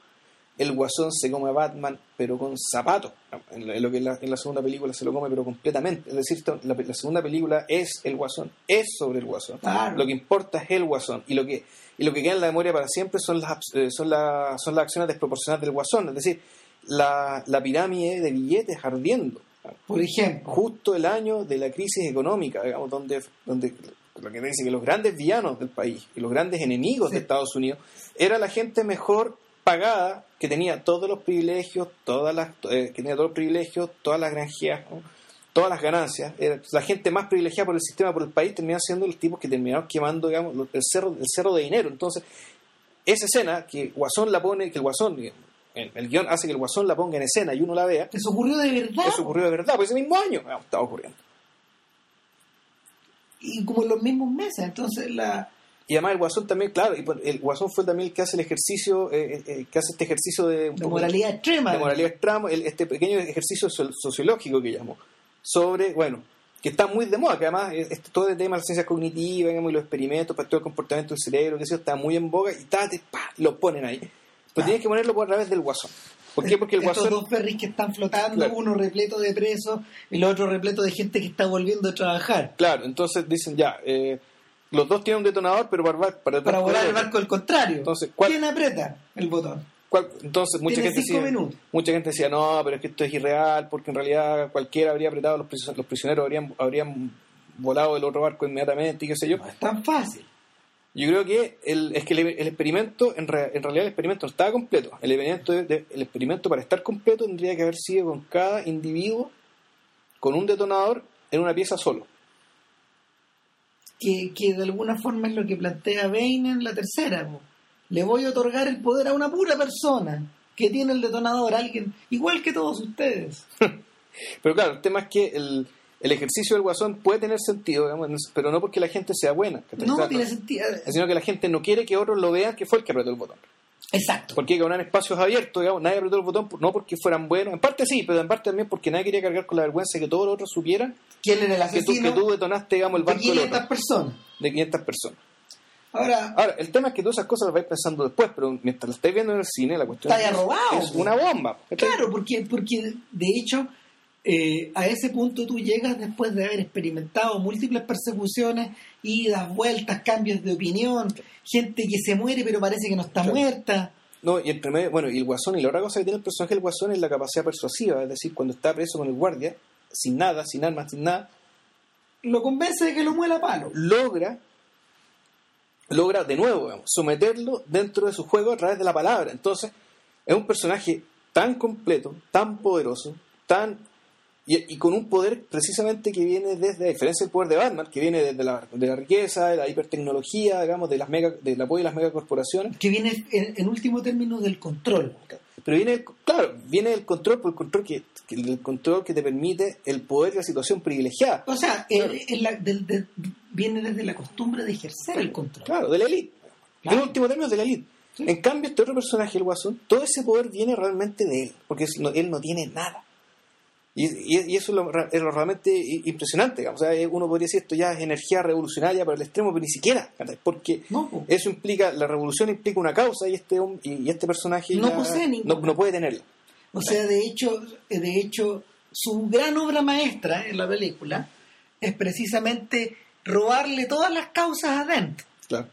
el guasón se come a Batman, pero con zapatos. En, la- en lo que en la, en la segunda película se lo come, pero completamente. Es decir, la, la segunda película es el guasón, es sobre el guasón. Claro. Lo que importa es el guasón. Y lo que, y lo que queda en la memoria para siempre son las, eh, son la- son las acciones desproporcionadas del guasón. Es decir, la, la pirámide de billetes ardiendo. por ejemplo Justo el año de la crisis económica, digamos, donde, donde lo que dice que los grandes villanos del país y los grandes enemigos Sí. de Estados Unidos era la gente mejor pagada que tenía todos los privilegios, todas las, eh, que tenía todos los privilegios, todas las granjeas, ¿no? todas las ganancias. Era, la gente más privilegiada por el sistema, por el país, terminaban siendo los tipos que terminaron quemando digamos, el, cerro, el cerro de dinero. Entonces, esa escena que Guasón la pone, que el Guasón, digamos, el, el guion hace que el Guasón la ponga en escena y uno la vea, eso ocurrió de verdad eso ocurrió de verdad, pues ese mismo año digamos, estaba ocurriendo. y como en los mismos meses entonces la Y además el Guasón también, claro, y el Guasón fue también el que hace el ejercicio, eh, eh, que hace este ejercicio de, moralidad extrema de moralidad extrema, el- este pequeño ejercicio so- sociológico que llamo, sobre, bueno, que está muy de moda, que además eh, este, todo el tema de las ciencias cognitivas digamos, y los experimentos para todo el comportamiento del cerebro, que eso está muy en boga y ta, te- pa, lo ponen ahí. Pero Ah. tienes que ponerlo por a través del Guasón. ¿Por qué? Porque el estos Guasón... dos ferries que están flotando Claro. uno repleto de presos el otro repleto de gente que está volviendo a trabajar Claro, entonces dicen ya, eh, los dos tienen un detonador, pero para, para, para volar el barco al contrario Entonces, ¿cuál- ¿quién aprieta el botón? ¿Cuál- Entonces, mucha gente, decía, mucha gente decía, no, pero es que esto es irreal, porque en realidad cualquiera habría apretado, los prisioneros, los prisioneros habrían, habrían volado del otro barco inmediatamente y qué sé yo. no es tan fácil Yo creo que el, es que el, el experimento, en, re- en realidad el experimento no estaba completo. El experimento, de- de- el experimento para estar completo tendría que haber sido con cada individuo con un detonador en una pieza solo. Que, que de alguna forma es lo que plantea Bane en la tercera. po. Le voy a otorgar el poder a una pura persona que tiene el detonador, alguien igual que todos ustedes. Pero claro, el tema es que el, el ejercicio del guasón puede tener sentido, digamos, pero no porque la gente sea buena. No tiene sentido. Sino que la gente no quiere que otros lo vean que fue el que apretó el botón. Exacto. Porque eran espacios abiertos, digamos, nadie apretó el botón, no porque fueran buenos, en parte sí, pero en parte también porque nadie quería cargar con la vergüenza de que todos los otros supieran ¿Quién era el que tú, asesino que tú detonaste, digamos, el de barco del 500 otro, personas? de 500 personas. Ahora, Ahora, el tema es que todas esas cosas las vais pensando después, pero mientras lo estáis viendo en el cine, la cuestión Está ya es, robado, es una bomba. claro, porque, porque de hecho eh, a ese punto tú llegas después de haber experimentado múltiples persecuciones, idas, vueltas, cambios de opinión, gente que se muere pero parece que no está Claro. muerta. No, y entre medio, bueno, y el guasón, y la otra cosa que tiene el personaje del guasón es la capacidad persuasiva, es decir, cuando está preso con el guardia, sin nada, sin armas, sin nada, Lo convence de que lo muela a palo. logra logra de nuevo digamos, someterlo dentro de su juego a través de la palabra. Entonces, es un personaje tan completo, tan poderoso, tan Y, y con un poder precisamente que viene desde, a diferencia del poder de Batman, que viene desde la, de la riqueza, de la hipertecnología, digamos, de las mega, del apoyo de las megacorporaciones. Que viene en, en último término del control. Pero viene, el- claro, viene el control por el control que, que- el control que te permite el poder y la situación privilegiada. O sea, Claro. eh, en la- del- del- viene desde la costumbre de ejercer el control. Claro, de la élite. Claro. En último término, de la élite. Sí. En cambio, este otro personaje, el Guasón, todo ese poder viene realmente de él, porque no- él no tiene nada. Y, y- y eso es lo, ra- es lo realmente impresionante. digamos. O sea, eh, uno podría decir esto ya es energía revolucionaria para el extremo, pero ni siquiera. Porque No, eso implica, la revolución implica una causa y este, y, este personaje No posee no, no puede tenerla. O sea, de hecho, de hecho, su gran obra maestra en la película es precisamente robarle todas las causas adentro, Claro.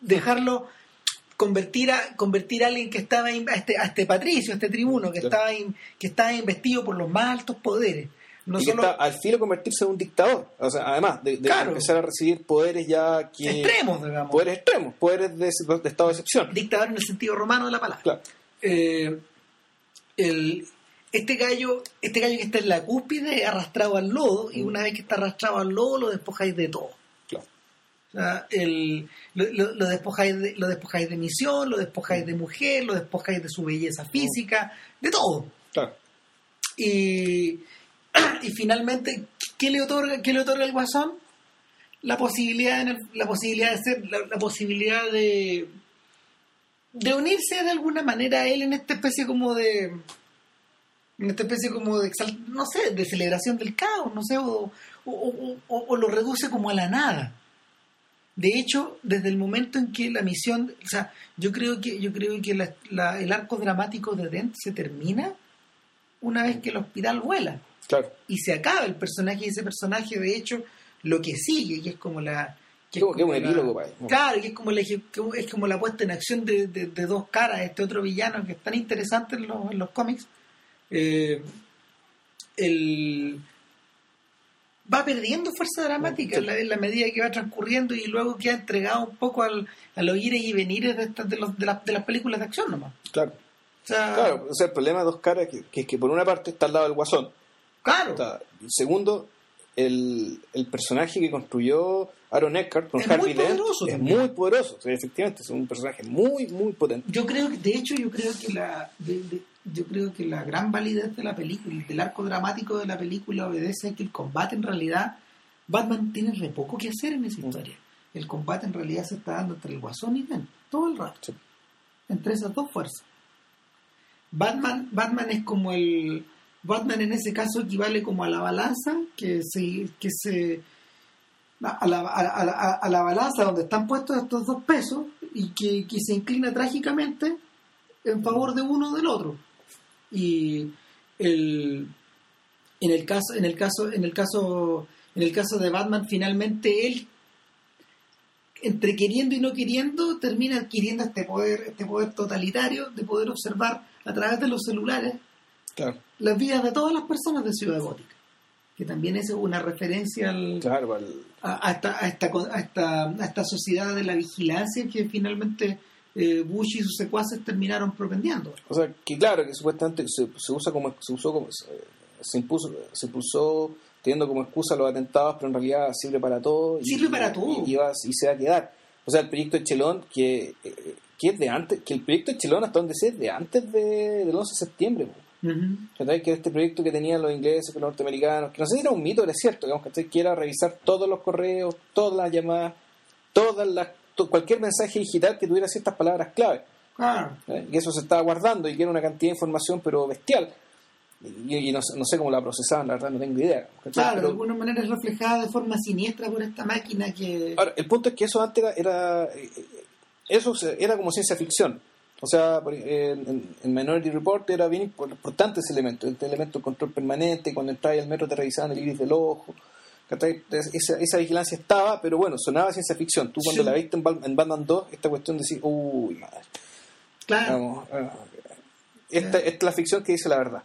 dejarlo convertir a convertir a alguien que estaba a este, a este patricio, a este tribuno que Claro. estaba in- que estaba investido por los más altos poderes, no y que solo está al filo de convertirse en un dictador. O sea, además de, de Claro. empezar a recibir poderes ya que... extremos, digamos, Poderes extremos, poderes de, de estado de excepción. dictador en el sentido romano de la palabra. Claro. eh, el, este gallo este gallo que está en la cúspide arrastrado al lodo y una vez que está arrastrado al lodo lo despojáis de todo el, lo, lo- lo despojáis de, lo despojáis de misión lo despojáis de mujer lo despojáis de su belleza física de todo Claro. y, y finalmente ¿qué le otorga qué le otorga el guasón? la posibilidad el- la posibilidad de ser la, la posibilidad de de unirse de alguna manera a él en esta especie como de en esta especie como de no sé de celebración del caos no sé o, o- o- o- o lo reduce como a la nada de hecho desde el momento en que la misión o sea yo creo que yo creo que la- la- el arco dramático de Dent se termina una vez que el hospital vuela Claro. y se acaba el personaje y ese personaje de hecho lo que sigue que es como la que es Como un la- epílogo, vaya. claro que es como la, que es como la puesta en acción de, de- de dos caras este otro villano que es tan interesante en los, en los cómics eh, el va perdiendo fuerza dramática en la, en la medida que va transcurriendo y luego queda entregado un poco al, a los ires y venires de, estas- de, los- de, las, de las películas de acción nomás Claro. o sea, Claro, o sea, el problema de dos caras que, que es que por una parte está al lado del guasón. claro. Está- y segundo, el, el personaje que construyó Aaron Eckhart con Es muy Harvey Dent poderoso es también. muy poderoso. O sea, efectivamente, es un personaje muy, muy potente. Yo creo que, de hecho, yo creo que la, de- de- yo creo que la gran validez de la película, del arco dramático de la película, obedece a que el combate en realidad, Batman tiene re poco que hacer en esa historia. El combate en realidad se está dando entre el Guasón y Ben, todo el rato, Sí. entre esas dos fuerzas. Batman, Batman es como el, Batman en ese caso equivale como a la balanza que se, que se a la, a, a- a la balanza donde están puestos estos dos pesos y que, que se inclina trágicamente en favor de uno o del otro y el en el caso en el caso en el caso en el caso de Batman finalmente él entre queriendo y no queriendo termina adquiriendo este poder este poder totalitario de poder observar a través de los celulares. Las vidas de todas las personas de Ciudad Gótica que también es una referencia al, Claro, al- a, a esta, a, esta, esta, a esta sociedad de la vigilancia que finalmente eh, Bush y sus secuaces terminaron propendiendo. o sea, que claro, que supuestamente se, se usa como, se usó como, se, se impuso, se impulsó teniendo como excusa los atentados, pero en realidad sirve para todo. y- Sirve para todo. Y, y va- y se va a quedar. O sea, el proyecto de Chelón, que, eh, que es de antes, que el proyecto de Chelón hasta donde sé, es de antes de, del 11 de septiembre. ¿Cachai? Que este proyecto que tenían los ingleses con los norteamericanos, que no sé si era un mito, era cierto, digamos, que era revisar todos los correos, todas las llamadas, todas las, to- cualquier mensaje digital que tuviera ciertas palabras clave. ¿eh? Y eso se estaba guardando y que era una cantidad de información, pero bestial. Y, y no, sé- no sé cómo la procesaban, la verdad no tengo idea. ¿cachai? Claro, de alguna manera es reflejada de forma siniestra por esta máquina que... Ahora, el punto es que eso antes era, era, eh, eso era como ciencia ficción. O sea, en, en Minority Report era bien impor- importante ese elemento, este elemento de control permanente, cuando entrabas al metro te revisaban el iris del ojo. Esa, esa vigilancia estaba, pero bueno, sonaba ciencia ficción. Tú cuando Sí. la viste en, en Batman 2, esta cuestión de decir, uy, madre, Claro, vamos, esta, esta es la ficción que dice la verdad.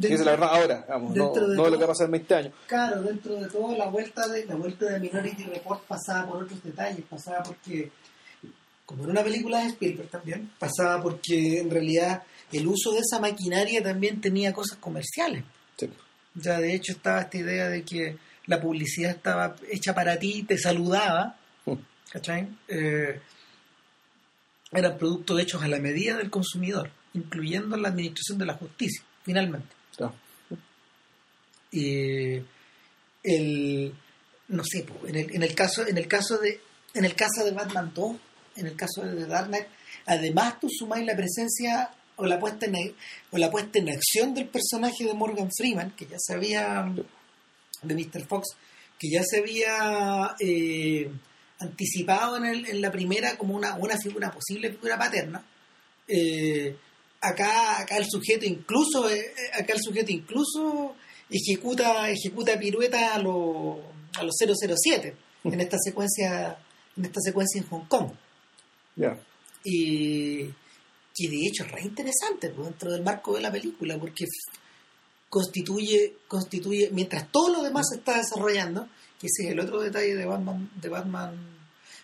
Que dice la verdad ahora, vamos, no, de no lo que va a pasar en 20 años. claro, dentro de todo la vuelta de la vuelta de Minority Report pasaba por otros detalles, pasaba porque, como en una película de Spielberg también, pasaba porque en realidad el uso de esa maquinaria también tenía cosas comerciales. Sí. Ya de hecho estaba esta idea de que la publicidad estaba hecha para ti, te saludaba, Mm. ¿cachai? Eh, eran productos hechos a la medida del consumidor, incluyendo la administración de la justicia, finalmente. El no sé, en el, en el caso, en el caso de, en el caso de Batman 2, en el caso de The además tú sumáis la presencia o la puesta en o la puesta en acción del personaje de Morgan Freeman, que ya se de Mr. Fox, que ya se había eh, anticipado en, el- en la primera como una, una figura, posible figura paterna. Eh, acá, acá el sujeto incluso, eh, acá el sujeto incluso ejecuta, ejecuta piruetas a los a los 007 en esta secuencia, en esta secuencia en Hong Kong. Y que de hecho es re interesante pues, dentro del marco de la película, porque constituye, constituye, mientras todo lo demás se está desarrollando, que ese es el otro detalle de Batman, de Batman,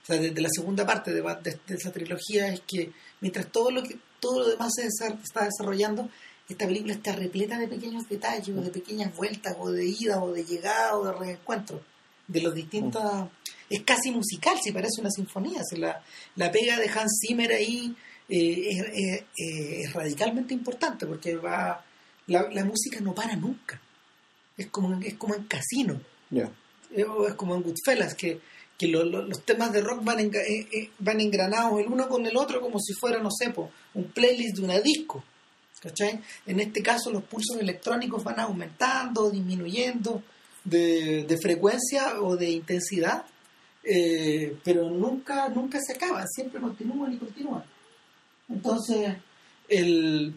o sea, de, de la segunda parte de, de- de esa trilogía, es que mientras todo lo que todo lo demás se está desarrollando, esta película está repleta de pequeños detalles, o de pequeñas vueltas, o de ida, o de llegada, o de reencuentro, de los distintos es casi musical, si parece una sinfonía. si la, la pega de Hans Zimmer ahí eh, es, es- es radicalmente importante porque va la, la música no para nunca. Es como, en- es como en casino, eh, o es como en Goodfellas, que, que lo- lo- los temas de rock van, enga- eh, eh, van engranados el uno con el otro como si fuera, no sé, po, un playlist de una disco. ¿cachai? En este caso los pulsos electrónicos van aumentando, disminuyendo de, de frecuencia o de intensidad, eh, pero nunca, nunca se acaban, siempre continúan y continúan. Entonces, el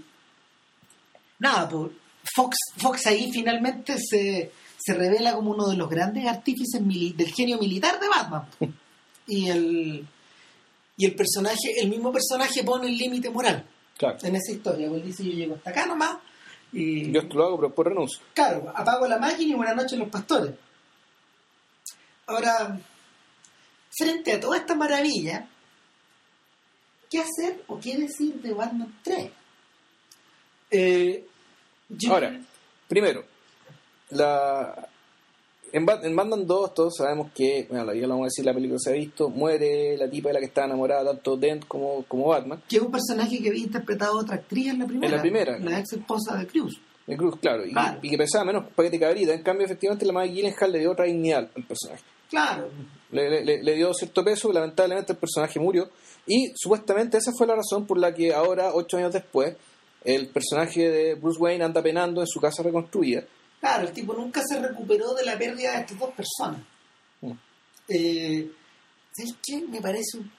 nada, pues, Fox, Fox ahí finalmente se, se revela como uno de los grandes artífices del genio militar de Batman. Y el, y el personaje, el mismo personaje pone el límite moral Claro. en esa historia. Él dice, yo llego hasta acá nomás y Yo esto lo hago, pero por renuncio. claro, apago la máquina y buenas noches los pastores. Ahora, frente a toda esta maravilla, ¿qué hacer o qué decir de Batman 3? Eh, yo- Ahora, primero, la en, Bat- en Batman 2 todos sabemos que, bueno, ya lo vamos a decir, la película se ha visto, muere la tipa de la que está enamorada tanto Dent como, como Batman. que es un personaje que había interpretado otra actriz en la primera. En la primera. La ex esposa de Cruz. De Cruz, claro, y, Claro. y que pesaba menos paquete cabrita. En cambio, efectivamente, la Maggie Gyllenhaal le dio otra dignidad al personaje. Claro. Le, le- le- le dio cierto peso, y lamentablemente el personaje murió. Y supuestamente esa fue la razón por la que ahora, ocho años después, el personaje de Bruce Wayne anda penando en su casa reconstruida. Claro, el tipo nunca se recuperó de la pérdida de estas dos personas. Mm. Eh, ¿Sabes qué? Me parece un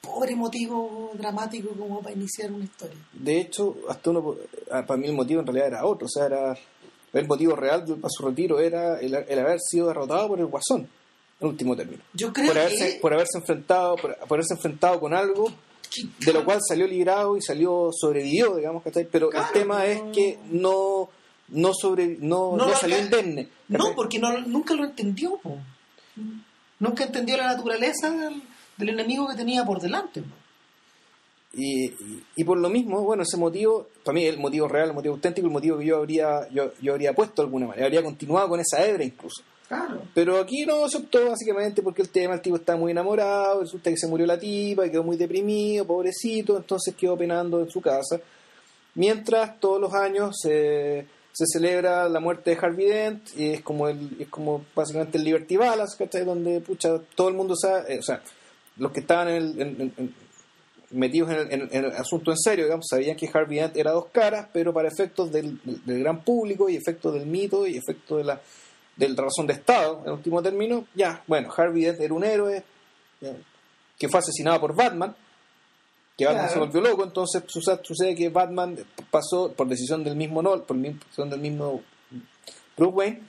pobre motivo dramático como para iniciar una historia. De hecho, hasta uno, ah, para mí el motivo en realidad era otro, o sea, era el motivo real para su retiro era el, el haber sido derrotado por el Guasón, en último término. Yo creo Por haberse, que... por haberse enfrentado, por, por haberse enfrentado con algo que- de lo cual salió librado y salió sobrevivió, digamos, ¿cachai? Pero Claro, el tema es que no no sobre no, No no lo salió indemne. No, porque no, nunca lo entendió. po. Nunca entendió la naturaleza del, del enemigo que tenía por delante. po. Y, y, y por lo mismo, bueno, ese motivo, para mí el motivo real, el motivo auténtico, el motivo que yo habría yo, yo habría puesto de alguna manera, habría continuado con esa hebra incluso. Claro. Pero aquí no se optó básicamente porque el tema, el tipo estaba muy enamorado, resulta que se murió la tipa, y quedó muy deprimido, pobrecito, entonces quedó penando en su casa. Mientras todos los años se, se celebra la muerte de Harvey Dent, y es como el, es como básicamente el Liberty Balance, ¿cachai? Donde pucha, todo el mundo sabe, eh, o sea, los que estaban en el- en- en- metidos en el, asunto en serio, digamos, sabían que Harvey Dent era dos caras, pero para efectos del- del gran público y efectos del mito y efectos de la, de la razón de Estado, en último término, ya, bueno, Harvey Dent era un héroe ya, que fue asesinado por Batman, que Batman Claro. se volvió loco, entonces sucede, que Batman pasó por decisión del mismo Nol, por decisión del mismo Bruce Wayne,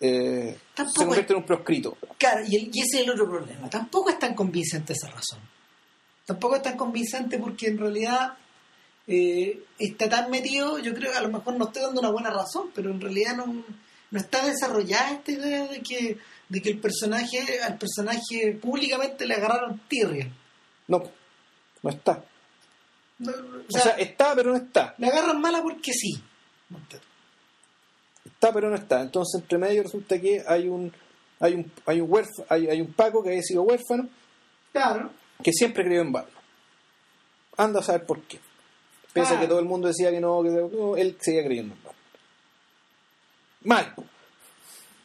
eh, se convierte en un proscrito. Claro, y ese es el otro problema. Tampoco es tan convincente esa razón. Tampoco es tan convincente porque en realidad eh, está tan metido, yo creo que a lo mejor no estoy dando una buena razón, pero en realidad no, no está desarrollada esta idea de que, de que el personaje, al personaje públicamente le agarraron tirria. No, no está. No, o O sea, está, pero no está. le agarran mala porque sí. Está, está pero no está. Entonces, entre medio resulta que hay un hay un hay un huérf- hay, hay un Paco que había sido huérfano Claro. que siempre creyó en Batman. Anda a saber por qué. Pese a Claro. que todo el mundo decía que no, que no, él seguía creyendo en Batman. Mal.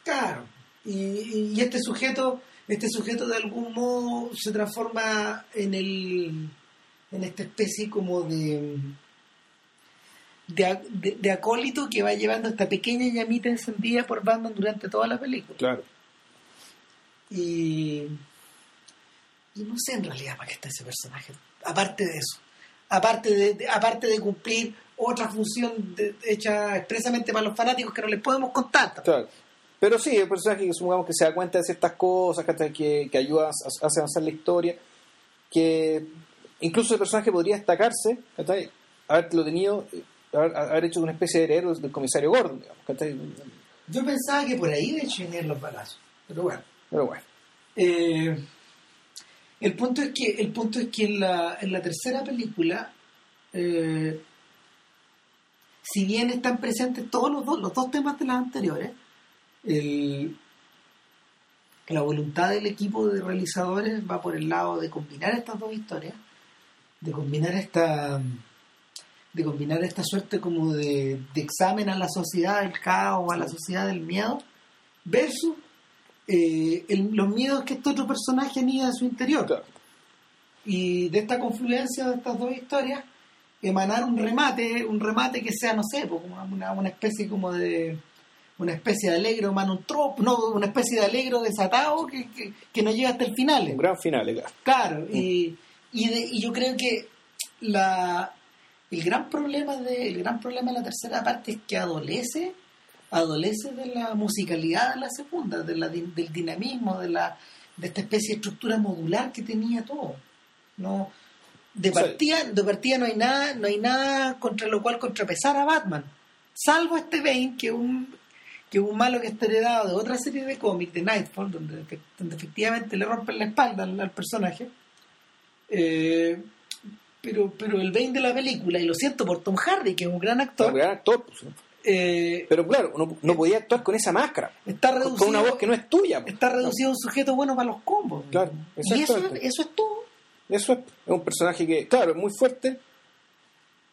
Claro. Y, y este sujeto, este sujeto de algún modo se transforma en el en esta especie como de de, a- de- de acólito que va llevando esta pequeña llamita encendida por Batman durante toda la película. Claro. Y, y no sé en realidad para qué está ese personaje. Aparte de eso. Aparte de, de- aparte de cumplir otra función de- hecha expresamente para los fanáticos que no les podemos contar. Claro. Pero sí, el personaje que supongamos que se da cuenta de ciertas cosas, que, que ayuda a, avanzar la historia, que incluso el personaje podría destacarse, haberlo tenido, haber, haber hecho una especie de héroe del comisario Gordon, digamos. Yo pensaba que por ahí de hecho venían los balazos. Pero bueno. Pero bueno, Eh, el punto es que, el punto es que en la, en la tercera película, eh, si bien están presentes todos los dos, los dos temas de las anteriores, el- la voluntad del equipo de realizadores va por el lado de combinar estas dos historias, de combinar esta de combinar esta suerte como de, de examen a la sociedad del caos, a la sociedad del miedo, versus eh, el- los miedos que este otro personaje anida en su interior. claro. Y de esta confluencia de estas dos historias, emanar un remate, un remate que sea, no sé, pues, una, una especie como de una especie de alegro manontrop, no, una especie de alegro desatado que, que, que no llega hasta el final. un gran final, claro. Claro, y, y, de- y yo creo que la, el gran problema de el gran problema de la tercera parte es que adolece adolece de la musicalidad de la segunda, de la, del dinamismo, de la de esta especie de estructura modular que tenía todo. No de partida, de partida no hay nada, no hay nada contra lo cual contrapesar a Batman, salvo este Bane que es un que un malo que está heredado de otra serie de cómics de Nightfall donde, donde efectivamente le rompen la espalda al, al personaje Eh, pero pero el Bane de la película y lo siento por Tom Hardy que es un gran actor Un gran actor, pues. eh, Pero claro, no, no podía actuar con esa máscara, está con- reducido con una voz que no es tuya. pues. está reducido a un sujeto bueno para los combos Claro, y eso, eso es todo Eso es, es un personaje que, claro, es muy fuerte,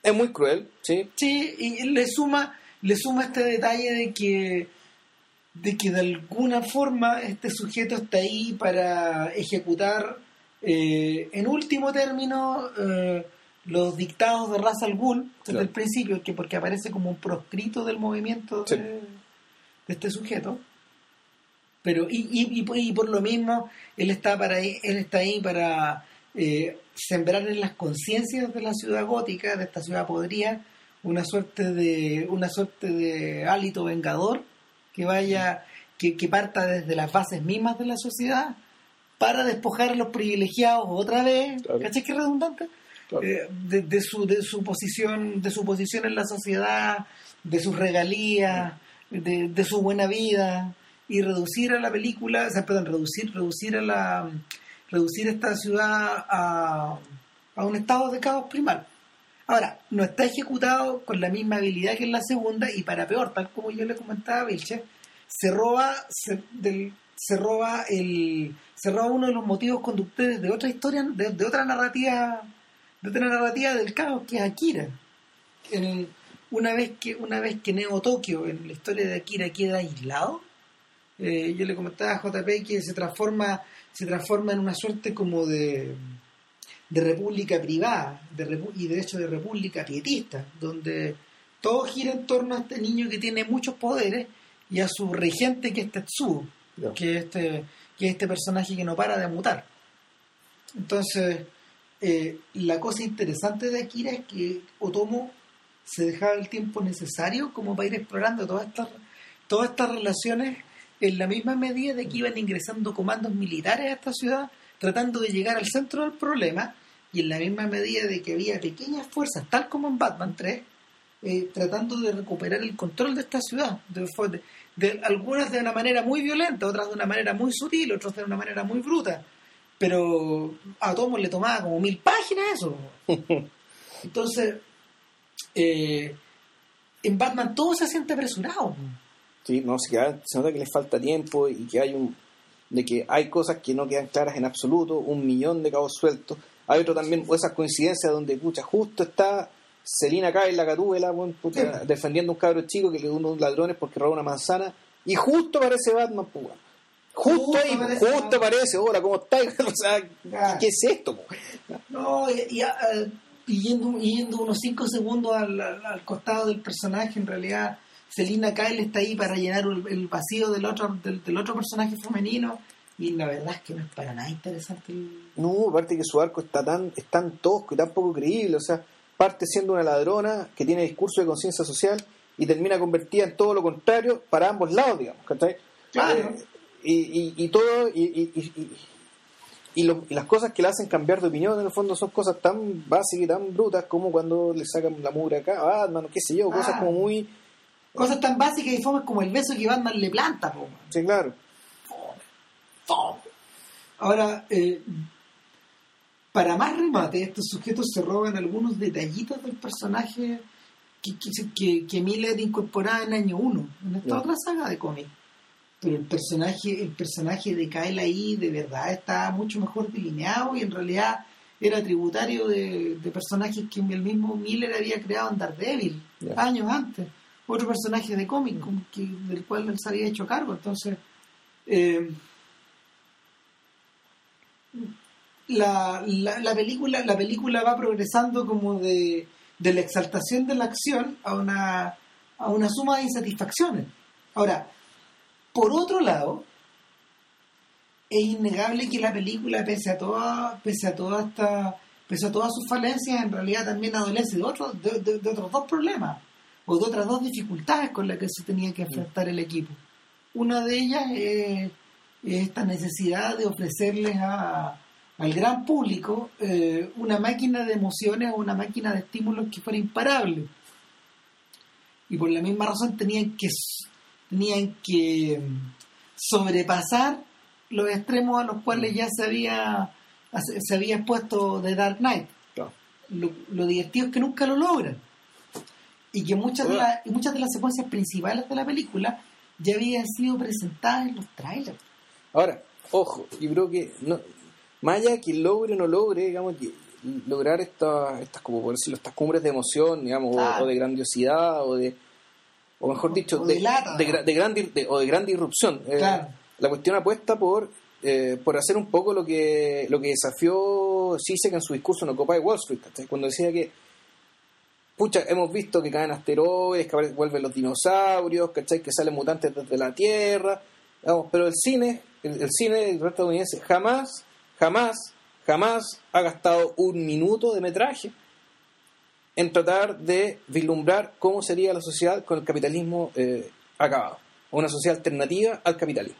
es muy cruel, ¿sí? Sí, y le suma, le suma este detalle de que de que de alguna forma este sujeto está ahí para ejecutar eh, en último término eh, los dictados de Ra's al Ghul desde Claro. el principio, que porque aparece como un proscrito del movimiento Sí. de, de este sujeto. Pero y, y, y por- y por lo mismo él está para ahí, él está ahí para eh, sembrar en las conciencias de la ciudad gótica, de esta ciudad podrida, una suerte de una suerte de hálito vengador que vaya que, que parta desde las bases mismas de la sociedad para despojar a los privilegiados otra vez, Claro. ¿cachai qué redundante? Claro. Eh, de, de su de su posición de su posición en la sociedad de sus regalías de, de su buena vida y reducir a la película o sea, perdón reducir reducir a la reducir esta ciudad a, a un estado de caos primal. Ahora no está ejecutado con la misma habilidad que en la segunda y para peor tal como yo le comentaba a Vilche se roba se, del, se roba el se roba uno de los motivos conductores de otra historia de, otra narrativa de otra narrativa del caos que es Akira. En- una vez que una vez que Neo Tokio en la historia de Akira queda aislado eh, yo le comentaba a JP que se transforma se transforma en una suerte como de de república privada de repu- y de hecho de república pietista donde todo gira en torno a este niño que tiene muchos poderes y a su regente que es Tetsuo que es este que es este personaje que no para de mutar. Entonces eh, la cosa interesante de Akira es que Otomo se dejaba el tiempo necesario como para ir explorando todas estas todas estas relaciones en la misma medida de que iban ingresando comandos militares a esta ciudad tratando de llegar al centro del problema y en la misma medida de que había pequeñas fuerzas tal como en Batman 3 eh, tratando de recuperar el control de esta ciudad de, de- de- algunas de una manera muy violenta otras de una manera muy sutil otras de una manera muy bruta pero a Tomo le tomaba como mil páginas eso entonces eh, en Batman todo se siente apresurado. Sí, no, se, queda- se nota que les falta tiempo y que hay un de que hay cosas que no quedan claras en absoluto, un millón de cabos sueltos. Hay otro también, o esas coincidencias donde, pucha, justo está Celina acá en la catúbela, puta, Sí. defendiendo a un cabro chico que le dio unos ladrones porque robó una manzana, y justo aparece Batman, pues, weón. Justo, Justo ahí, aparece justo aparece, hola, ¿cómo estás? o sea. ¿qué es esto? po? No, y, y, ah, y yendo, yendo unos 5 segundos al, al- al costado del personaje, en realidad Selina Kyle está ahí para llenar el, el vacío del otro, del, del otro personaje femenino y la verdad es que no es para nada interesante el... No, aparte que su arco está tan, es tan tosco y tan poco creíble, o sea, parte siendo una ladrona que tiene discurso de conciencia social y termina convertida en todo lo contrario para ambos lados, digamos, ¿cachai? Claro. Eh, y, y, y todo, y, y, y- y- y lo- y las cosas que le hacen cambiar de opinión en el fondo son cosas tan básicas y tan brutas como cuando le sacan la mugre acá a Batman, o qué sé yo, cosas Ah. como muy... Cosas tan básicas y fomes como el beso que Batman le planta, po. Sí, claro. Fome. Ahora, eh, para más remate, estos sujetos se roban algunos detallitos del personaje que, que, que, que Miller incorporaba en año 1, en esta otra saga de cómic. Pero el personaje, el personaje de Kyle ahí de verdad está mucho mejor delineado y en realidad era tributario de, de personajes que el mismo Miller había creado en Daredevil años antes. Otro personaje de cómic que, del cual él se había hecho cargo. Entonces, eh, la, la, la película la película va progresando como de, de la exaltación de la acción a una a una suma de insatisfacciones ahora por otro lado es innegable que la película pese a toda pese a toda esta pese a todas sus falencias en realidad también adolece de de- de otros dos problemas o de otras dos dificultades con las que se tenía que enfrentar el equipo una de ellas es es esta necesidad de ofrecerles a, al gran público eh, una máquina de emociones o una máquina de estímulos que fuera imparable. Y por la misma razón tenían que, tenían que mm, sobrepasar los extremos a los cuales ya se había, se había expuesto de Dark Knight. Lo, lo divertido es que nunca lo logran. Y que muchas de, y muchas de las secuencias principales de la película ya habían sido presentadas en los trailers. Ahora, ojo, yo creo que no, más allá de que logre o no logre, digamos, que lograr estas, estas como por decirlo, estas cumbres de emoción, digamos, o- de grandiosidad, o de, o mejor dicho, O de, de lata, de ¿no? de gran, de- o de gran disrupción. Eh, Claro. la cuestión apuesta por, eh, por hacer un poco lo que, lo que desafió Zizek en su discurso en Occupy Wall Street, cuando decía que pucha, hemos visto que caen asteroides, que vuelven los dinosaurios, ¿cachai? que salen mutantes desde la Tierra, Vamos, pero el cine, el, el cine estadounidense jamás, jamás, jamás ha gastado un minuto de metraje en tratar de vislumbrar cómo sería la sociedad con el capitalismo eh, acabado, una sociedad alternativa al capitalismo.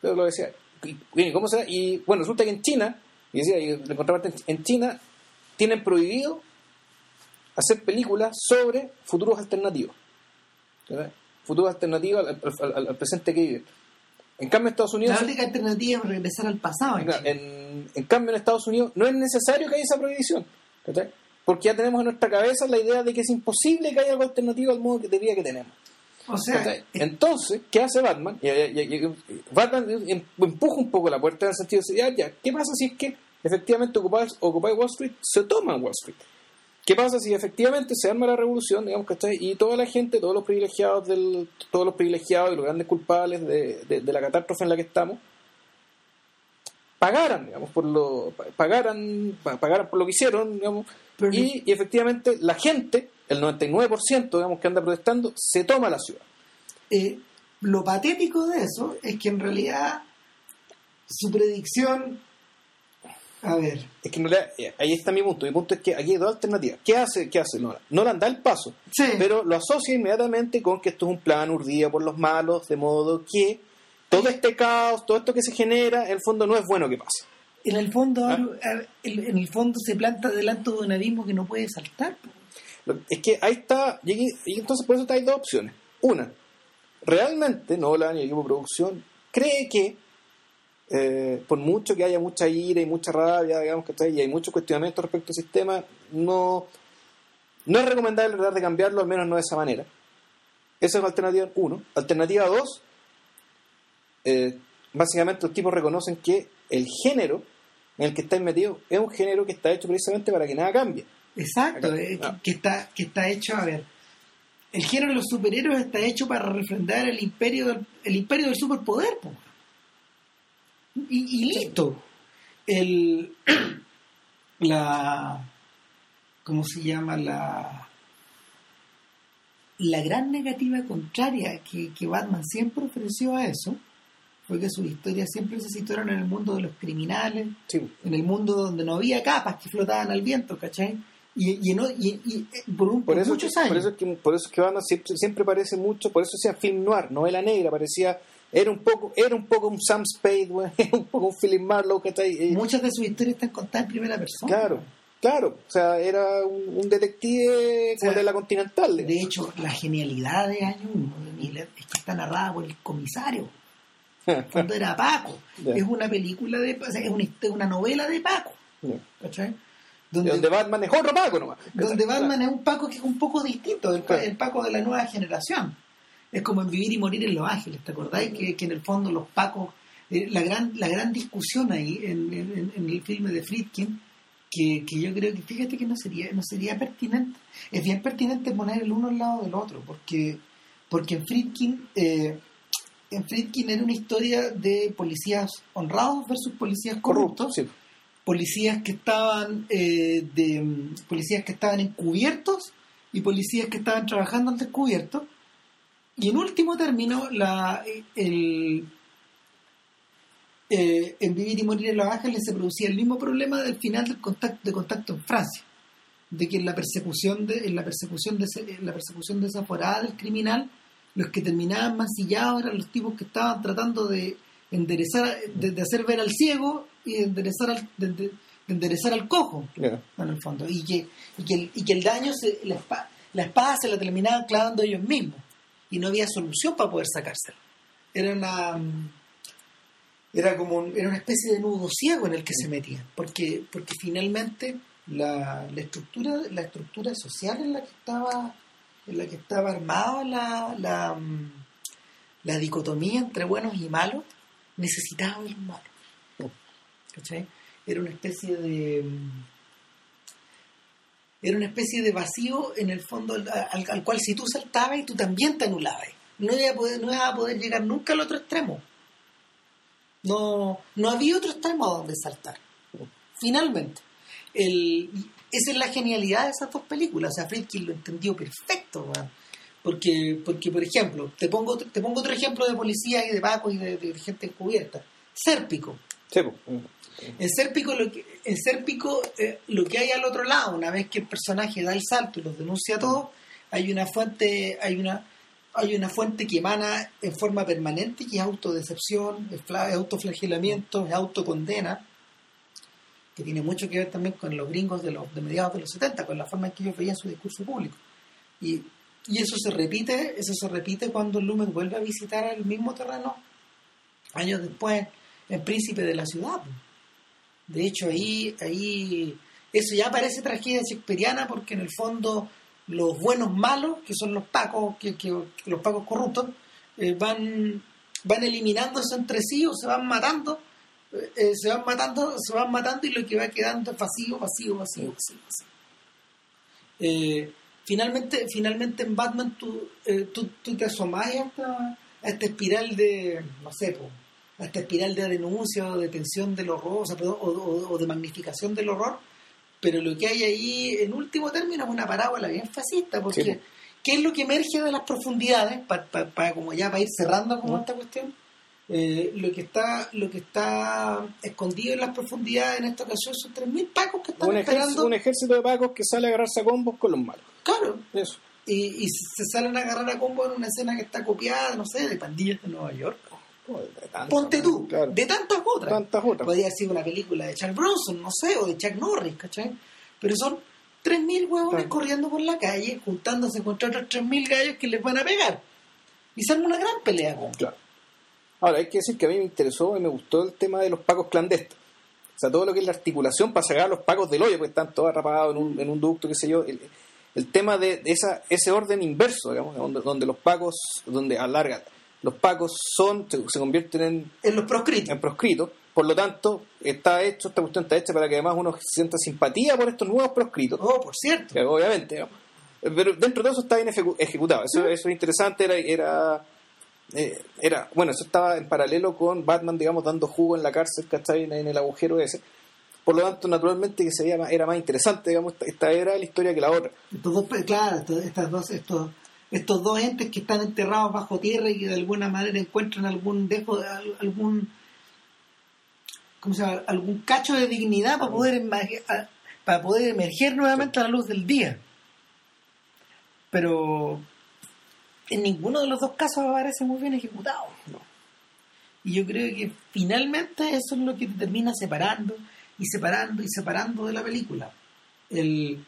Pero lo decía. Y, ¿cómo será? Y bueno, resulta que en China, y decía, y en China, tienen prohibido hacer películas sobre futuros alternativos. ¿verdad? Futuros alternativos al, al- al- al presente que viven. En cambio, en Estados Unidos. La única alternativa es regresar al pasado. en. En, en cambio, en Estados Unidos no es necesario que haya esa prohibición. Porque ya tenemos en nuestra cabeza la idea de que es imposible que haya algo alternativo al modo de vida que tenemos. O sea. Entonces, ¿qué hace Batman? Y- y- y- y- Batman em- empuja un poco la puerta en el sentido de decir, ya, ya, ¿qué pasa si es que efectivamente Occupy, Occupy Wall Street se toma Wall Street? ¿Qué pasa si efectivamente se arma la revolución, digamos, ¿cachai? Y toda la gente, todos los privilegiados del, todos los privilegiados y los grandes culpables de, de- de la catástrofe en la que estamos, pagaran, digamos, por lo, pa- pagaran, pa- pagaran por lo que hicieron, digamos, Pero- y, y efectivamente la gente, el 99%, digamos, que anda protestando, se toma la ciudad. eh, lo patético de eso es que en realidad su predicción. A ver, Es que en realidad, eh, ahí está mi punto. Mi punto es que aquí hay dos alternativas. ¿Qué hace, qué hace Nolan? Nolan da el paso, sí, pero lo asocia inmediatamente con que esto es un plan urdido por los malos, de modo que todo este caos, todo esto que se genera, en el fondo no es bueno que pase. en el fondo, Ah. en el fondo se planta delante de un abismo que no puede saltar. Es que ahí está, y entonces por eso hay dos opciones. Una, realmente Nolan y el equipo de producción cree que eh, por mucho que haya mucha ira y mucha rabia, digamos que y hay muchos cuestionamientos respecto al sistema, no, no es recomendable tratar de cambiarlo, al menos no de esa manera. Esa es alternativa 1. Alternativa 2, eh, básicamente los tipos reconocen que el género en el que estáis metidos es un género que está hecho precisamente para que nada cambie. Exacto, Acá. eh, que- Ah. que, está, que está hecho, a ver, el género de los superhéroes está hecho para refrendar el imperio del, el imperio del superpoder, po. Y, y listo. El, la, ¿cómo se llama? La, la gran negativa contraria que, que Batman siempre ofreció a eso fue que sus historias siempre se situaron en el mundo de los criminales, Sí. en el mundo donde no había capas que flotaban al viento, ¿cachai? Y, y, no- y- y, eh, por, un- Por por eso, muchos que, años. por eso es que por eso es que Batman siempre, siempre parece mucho, por eso decía film noir, novela negra, parecía era un poco era un poco un Sam Spade, güey, un poco un Philip Marlowe, ¿cachai? Eh, Muchas de sus historias están contadas en primera persona. Claro, claro, o sea, era un, un detective O sea, de la Continental. De hecho, la genialidad de Año 1 de Miller es que está narrada por el comisario, cuando era Paco. Es una película de... o sea, es una, es una novela de Paco, ¿cachai? Donde, donde Batman es otro Paco nomás. donde Batman es un Paco que es un poco distinto, el, Claro. el Paco de la nueva generación. Es como en Vivir y Morir en Los Ángeles, ¿te acordáis? Que, que en el fondo los Pacos, eh, la, gran, la gran discusión ahí en, en- en el filme de Friedkin, que, que yo creo que, fíjate que no sería, no sería pertinente, es bien pertinente poner el uno al lado del otro, porque, porque en Friedkin, eh, en Friedkin era una historia de policías honrados versus policías corruptos Corrupto, sí. policías que estaban eh, de policías que estaban encubiertos y policías que estaban trabajando al descubierto y en último término la el eh, en Vivir y Morir en Los Ángeles se producía el mismo problema del final del contacto de contacto en Francia de que en la persecución de en la persecución de en la persecución desaforada del criminal los que terminaban mancillados eran los tipos que estaban tratando de enderezar de, de hacer ver al ciego y de enderezar al de, de- de enderezar al cojo Ya. en el fondo y que y que el, y que el daño se, la, espada, la espada se la terminaban clavando ellos mismos y no había solución para poder sacársela era una era como era una especie de nudo ciego en el que se metían porque porque finalmente la, la estructura la estructura social en la que estaba en la que estaba armada la, la, la dicotomía entre buenos y malos necesitaba de los era una especie de era una especie de vacío en el fondo al, al- al cual si tú saltabas y tú también te anulabas. No ibas a poder, no a poder llegar nunca al otro extremo. No, no había otro extremo a donde saltar. Finalmente el, esa es la genialidad de esas dos películas. O sea Friedkin lo entendió perfecto porque porque por ejemplo te pongo te pongo otro ejemplo de policía y de pacos y de, de gente encubierta. Sérpico Sí, en Sérpico lo que, en Sérpico, eh, lo que hay al otro lado, una vez que el personaje da el salto y los denuncia a todos, hay una fuente, hay una, hay una fuente que emana en forma permanente que es autodecepción, es autoflagelamiento, es autocondena, que tiene mucho que ver también con los gringos de los de mediados de los 70, con la forma en que ellos veían su discurso público. Y, y eso se repite, eso se repite cuando Lumen vuelve a visitar el mismo terreno años después en Príncipe de la Ciudad. De hecho, ahí, ahí eso ya parece tragedia shakespeariana porque en el fondo los buenos malos, que son los pacos, que, que- los pacos corruptos, eh, van, van eliminándose entre sí o se van matando, eh, eh, se van matando, se van matando y lo que va quedando es vacío, vacío, vacío, vacío. Eh, finalmente, finalmente en Batman tú, tú, tú te asomás a esta, a esta espiral de, no sé, po, a esta espiral de denuncia o de tensión del horror, o, sea, perdón, o- o- o de magnificación del horror, pero lo que hay ahí, en último término, es una parábola bien fascista, porque Sí. ¿qué es lo que emerge de las profundidades? Para como ya para ir cerrando Ujú. esta cuestión, eh, lo que está lo que está escondido en las profundidades en esta ocasión son 3.000 pacos que están Un ejército, esperando. un ejército de pacos que sale a agarrarse a combos con los malos. Claro, Eso. y, y se salen a agarrar a combo en una escena que está copiada, no sé, de pandillas de Nueva York. Ponte tú, claro. de tantas otras. Tantas otras. Podría ser una película de Chuck Bronson, no sé, o de Chuck Norris, ¿cachai? Pero son 3.000 huevones Claro. corriendo por la calle, juntándose contra otros 3.000 gallos que les van a pegar. Y se arma una gran pelea. Claro. Ahora, hay que decir que a mí me interesó y me gustó el tema de los pacos clandestinos. O sea, todo lo que es la articulación para sacar los pacos del hoyo, porque están todos atrapados en un, en un ducto, qué sé yo. El, el tema de esa, ese orden inverso, digamos, donde, donde los pagos, donde alargan, los pagos son, se, se convierten en, En los proscritos. en proscritos, por lo tanto, está hecho, esta cuestión está hecha para que además uno sienta simpatía por estos nuevos proscritos, Oh, por cierto. que obviamente, digamos. pero dentro de eso está bien ejecu- ejecutado, eso, eso es interesante, era, era, eh, era, bueno, eso estaba en paralelo con Batman, digamos, dando jugo en la cárcel, ¿cachai? En, en el agujero ese. Por lo tanto, naturalmente que se veía más- era más interesante, digamos, esta, esta era la historia que la otra. Estos dos, claro, estos, estas dos, estos, estos dos entes que están enterrados bajo tierra y que de alguna manera encuentran algún dejo, al- algún, ¿cómo se llama? algún cacho de dignidad para poder para poder emerger nuevamente a la luz del día. Pero en ninguno de los dos casos aparece muy bien ejecutado. Y yo creo que finalmente eso es lo que te termina separando y separando y separando de la película. El,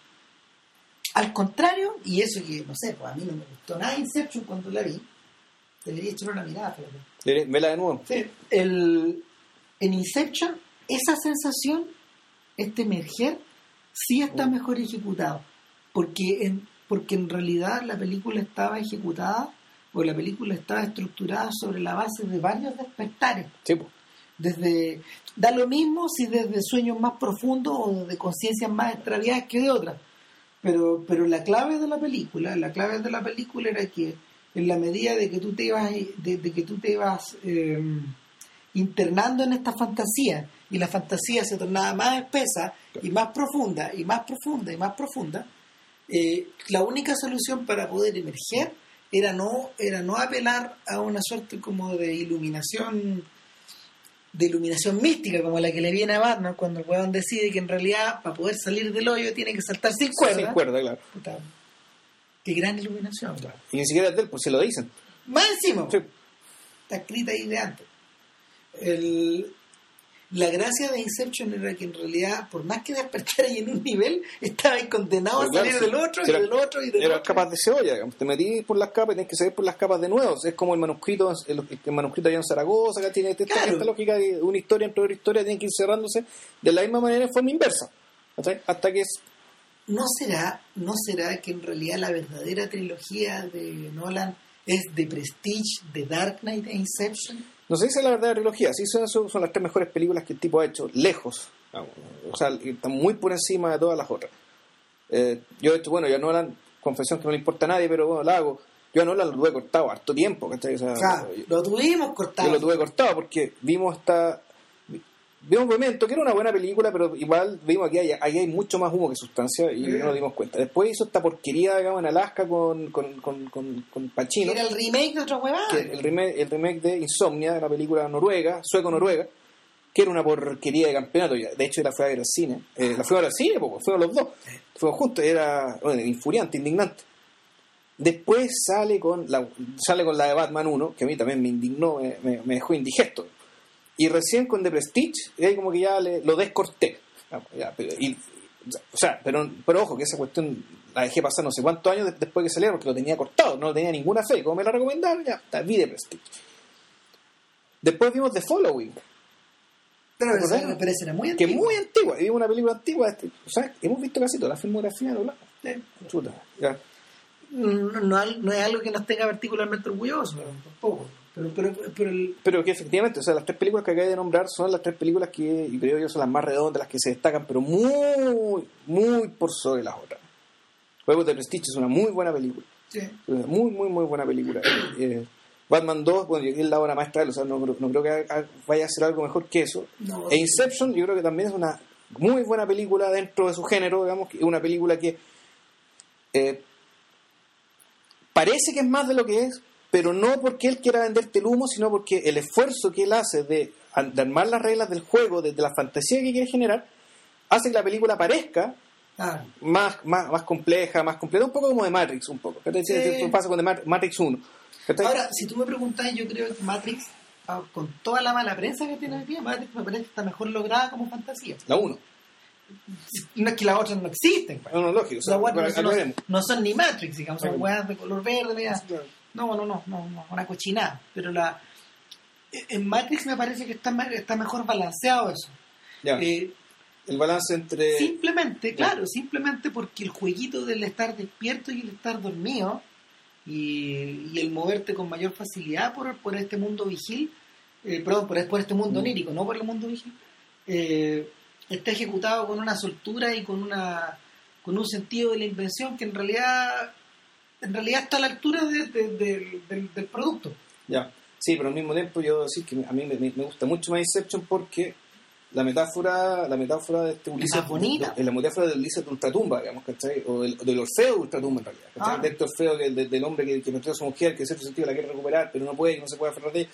al contrario, y eso que, no sé, pues a mí no me gustó nada Inception cuando la vi, debería echar una mirada. Veré- Vela de nuevo. El, en Inception, esa sensación, este emerger, sí está Mm. mejor ejecutado. Porque en, porque en realidad la película estaba ejecutada o la película estaba estructurada sobre la base de varios despertares. Sí, pues. Desde, da lo mismo si desde sueños más profundos o de conciencias más extraviadas que de otras. Pero, pero la clave de la película, la clave de la película era que en la medida de que tú te ibas, de, de que tú te ibas eh, internando en esta fantasía y la fantasía se tornaba más espesa y más profunda y más profunda y más profunda, eh, la única solución para poder emerger era no, era no apelar a una suerte como de iluminación de iluminación mística como la que le viene a Batman cuando el weón decide que en realidad para poder salir del hoyo tiene que saltar sin cuerda. Sin cuerda, claro. Puta, qué gran iluminación. weón. Y ni siquiera es él, pues se lo dicen. Más encima, Sí. está escrita ahí de antes. El- la gracia de Inception era que en realidad, por más que despertara y en un nivel, estaba ahí condenado Pero a salir del otro y del otro y del Era otro. capaz de cebolla, digamos. Te metí por las capas y tienes que seguir por las capas de nuevo. Es como el manuscrito, el, el manuscrito allá en Zaragoza, que tiene esta, Claro. esta lógica de una historia entre otra historia, tiene que ir cerrándose de la misma manera en forma inversa. Hasta que es. ¿No será, ¿No será que en realidad la verdadera trilogía de Nolan es The Prestige, The Dark Knight e Inception? No sé si es la verdadera trilogía, sí son, son, las tres mejores películas que el tipo ha hecho, lejos. O sea, están muy por encima de todas las otras. Eh, yo, de hecho, bueno, yo a Nolan, confesión que no le importa a nadie, pero bueno, la hago. Yo a Nolan lo tuve cortado harto tiempo, ¿cachai? O sea, O sea, yo- lo tuvimos cortado. Yo lo tuve cortado porque vimos esta. Vimos Memento, que era una buena película, pero igual vimos que hay, aquí hay mucho más humo que sustancia y no nos dimos cuenta. Después hizo esta porquería, digamos, en Alaska con, con, con, con, con Pacino, Era el remake de otra huevada. que el, remake, el remake de Insomnia, de la película noruega, sueco-noruega, que era una porquería de campeonato. De hecho, la fui a ver al cine. Eh, la fui a ver al cine, pues, fuimos los dos. Fuimos juntos, era bueno, infuriante, indignante. Después sale con la sale con la de Batman 1, que a mí también me indignó, me- me dejó indigesto. Y recién con The Prestige, y ahí como que ya le- lo descorté. Ya, pero, y- o sea, pero, pero ojo, que esa cuestión la dejé pasar no sé cuántos años de- después que saliera, porque lo tenía cortado, no tenía ninguna fe. Como me la recomendaron, ya, está, vi The Prestige. Después vimos The Following, pero, ¿te acordás? esa- pero esa era muy que es antigua. muy antigua, y vimos una película antigua. este, o sea, hemos visto casi toda la filmografía. Chuta, ya. no, no, no es algo que nos tenga particularmente orgullosos, pero tampoco. Pero, pero, pero el- Pero que efectivamente, o sea, las tres películas que acabé de nombrar son las tres películas que, y creo yo, son las más redondas, las que se destacan, pero muy, muy por sobre las otras. Juegos de Prestige es una muy buena película. sí. Una Muy, muy, muy buena película. Eh, Batman 2, bueno, es la obra maestra, o sea, no, creo- no creo que vaya a ser algo mejor que eso. No. E Inception, yo creo que también es una muy buena película dentro de su género, digamos, que es una película que eh, parece que es más de lo que es, pero no porque él quiera venderte el humo, sino porque el esfuerzo que él hace de, de armar las reglas del juego, de, de la fantasía que quiere generar, hace que la película parezca Ah, más, más, más compleja, más completa, un poco como de Matrix, un poco. ¿Qué Sí. pasa con Mat- Matrix 1? ¿Cachai? Ahora, si tú me preguntas, yo creo que Matrix, ah, con toda la mala prensa que tiene hoy día, Matrix me parece que está mejor lograda como fantasía. la 1. No es que las otras no existen. pues. No, no, lógico. o sea, no, no- aclaremos. no son ni Matrix, digamos, son weas de color verde. No, no, no, no, no, una cochinada. Pero la en Matrix me parece que está, está mejor balanceado eso. Ya. Eh, El balance entre... Simplemente, claro, simplemente porque el jueguito del estar despierto y el estar dormido y, y el moverte con mayor facilidad por, por este mundo vigil, eh, perdón, por, por este mundo Mm. onírico, no por el mundo vigil, eh, está ejecutado con una soltura y con una con un sentido de la invención que en realidad en realidad está a la altura de- de- de- del, del producto. Ya. Sí, pero al mismo tiempo yo decir que a mí me, me- gusta mucho más Inception porque la metáfora, la metáfora de este Ulises, bonita. de- la metáfora del Ulises de Ultratumba, digamos, ¿cachai? O del, del Orfeo de Ultratumba en realidad, ¿cachai? Ah. De este Orfeo que, de- del hombre que, que perdió a su mujer, que en cierto sentido la quiere recuperar, pero no puede, no se puede aferrar de ella.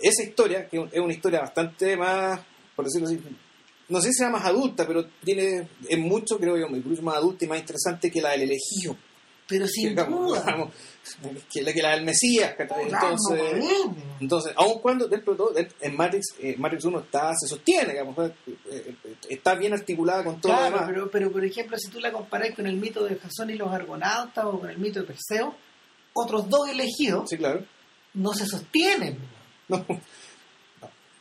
Esa historia, que es una historia bastante más, por decirlo así, no sé si sea más adulta, pero tiene, es mucho, creo yo, incluso más adulta y más interesante que la del elegido. Pero sin digamos, duda. digamos, que, la, que la del Mesías, Entonces, no, no, no. entonces, aun cuando dentro de todo, en Matrix, eh, Matrix 1 está, se sostiene, digamos, eh, eh, está bien articulada con todo lo Claro, demás. pero, pero por ejemplo, si tú la comparas con el mito de Jasón y los argonautas o con el mito de Perseo, otros dos elegidos Sí, claro. no se sostienen. No,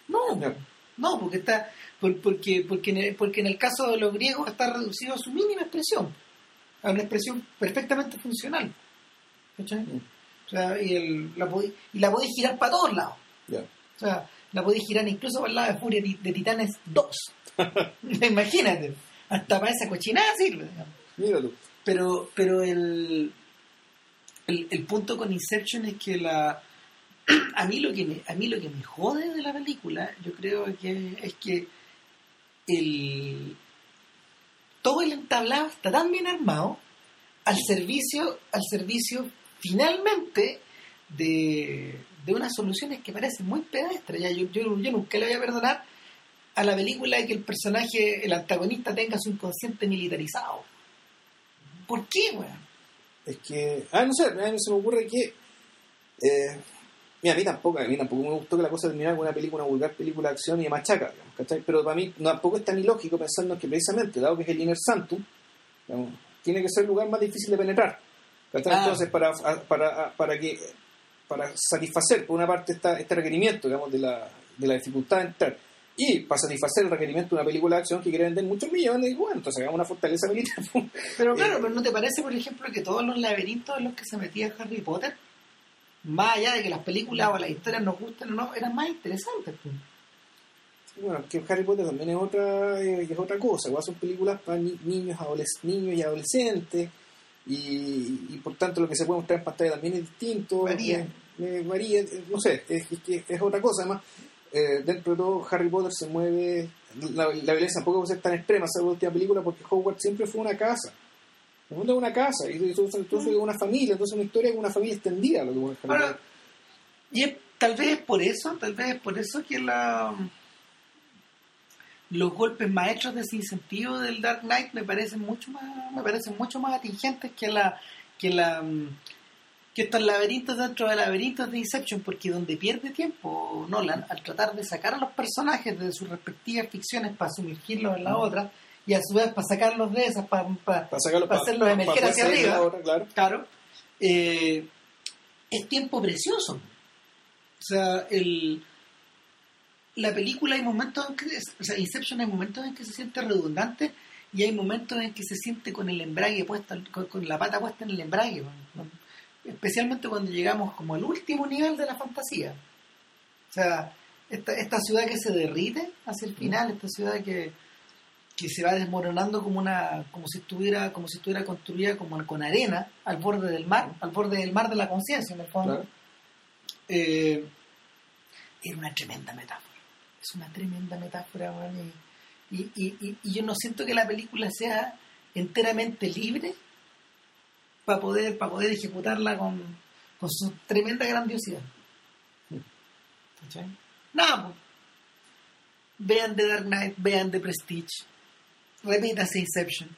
No, Ya. no, porque está por- porque porque porque en el caso de los griegos está reducido a su mínima expresión, a una expresión perfectamente funcional. ¿Cachai? Mm. O sea, y, el, la podí- y la podéis girar para todos lados. O sea, la podéis girar incluso para el lado de Furia de Titanes 2. Imagínate, hasta para esa cochinada sirve. tú. Pero, pero el, el, el punto con Inception es que la a mí lo que me, a mí lo que me jode de la película, yo creo que es que el todo el entablado está tan bien armado al servicio, al servicio finalmente de, de unas soluciones que parecen muy pedestres. Ya, yo, nunca le voy a perdonar a la película de que el personaje, el antagonista tenga su inconsciente militarizado. ¿Por qué, weón? Es que, ah, no sé, a mí se me ocurre que, eh, mira, a mí tampoco, a mí tampoco me gustó que la cosa terminara con una película, una vulgar película de acción y de machaca, digamos, ¿cachai? Pero para mí tampoco es tan ilógico pensando que precisamente, dado que es el Inner digamos, tiene que ser el lugar más difícil de penetrar. ¿cachai? Ah. Entonces, para, para, para que para satisfacer por una parte esta, este requerimiento, digamos, de la, de la dificultad de entrar, y para satisfacer el requerimiento de una película de acción que quiere vender muchos millones, y bueno, entonces hagamos una fortaleza militar. Pero claro, Eh, pero ¿no te parece, por ejemplo, que todos los laberintos en los que se metía Harry Potter, más allá de que las películas o las historias nos gusten o no, eran más interesantes? pues? Bueno, que Harry Potter también es otra, eh, es otra cosa. Son películas para ni- niños, y adolescentes. Y, y por tanto lo que se puede mostrar en pantalla también es distinto. Varía. Eh, eh, varía, eh, no sé, es, es, que es otra cosa. Además, eh, dentro de todo, Harry Potter se mueve. La, la violencia tampoco puede ser tan extrema, esa última película, porque Hogwarts siempre fue una casa. El mundo es una casa, y entonces es una familia, entonces una historia con una familia extendida. Y es- tal vez es por eso, tal vez es por eso que la los golpes maestros de sinsentido del Dark Knight me parecen mucho más, me parecen mucho más atingentes que la, que la que estos laberintos dentro de laberintos de Inception, porque donde pierde tiempo Nolan al tratar de sacar a los personajes de sus respectivas ficciones para sumergirlos en la otra y a su vez para sacarlos de esas, para, para, Para para hacerlos emerger hacia arriba. claro. Claro. Eh, es tiempo precioso. O sea, el, la película hay momentos en que, o sea, Inception hay momentos en que se siente redundante y hay momentos en que se siente con el embrague puesto, con, con la pata puesta en el embrague. ¿no? Especialmente cuando llegamos como al último nivel de la fantasía. O sea, esta, esta ciudad que se derrite hacia el final, esta ciudad que, que se va desmoronando como una como si estuviera como si estuviera construida como con arena al borde del mar al borde del mar de la conciencia en el fondo Claro. Eh, era una tremenda metáfora es una tremenda metáfora weón, y, y, y- yo no siento que la película sea enteramente libre para poder para poder ejecutarla con, con su tremenda grandiosidad ¿Cachai? nada pues. vean The Dark Knight vean The Prestige repítase Inception.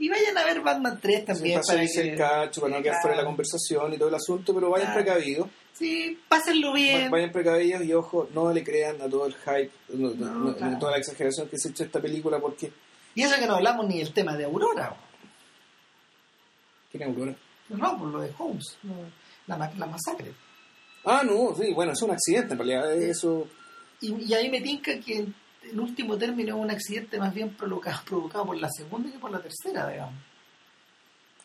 Y vayan a ver Batman 3 también para para que el cacho, para no quedar fuera de la conversación y todo el asunto, pero vayan Claro. precavidos. sí pásenlo bien. Vayan precavidos y ojo, no le crean a todo el hype, no, no- toda la exageración que se echa esta película porque... y eso que no hablamos ni del tema de Aurora. ¿Quién es Aurora? no por lo de Holmes la, la masacre. Ah, no, sí, bueno, es un accidente en realidad, eso... y, y ahí me tinca que en último término es un accidente más bien provocado, provocado por la segunda que por la tercera, digamos.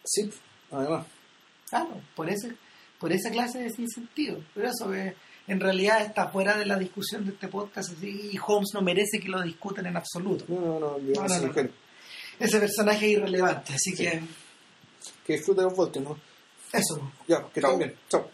Sí, además. Claro, por ese, por esa clase de sinsentido. Pero eso que en realidad está fuera de la discusión de este podcast así, y Holmes no merece que lo discutan en absoluto. No, no, no, No, no, ese no. mujer. Ese personaje es irrelevante, así que Que disfrute los voltios, ¿no? eso. Ya, que Chau. estén bien. Chao.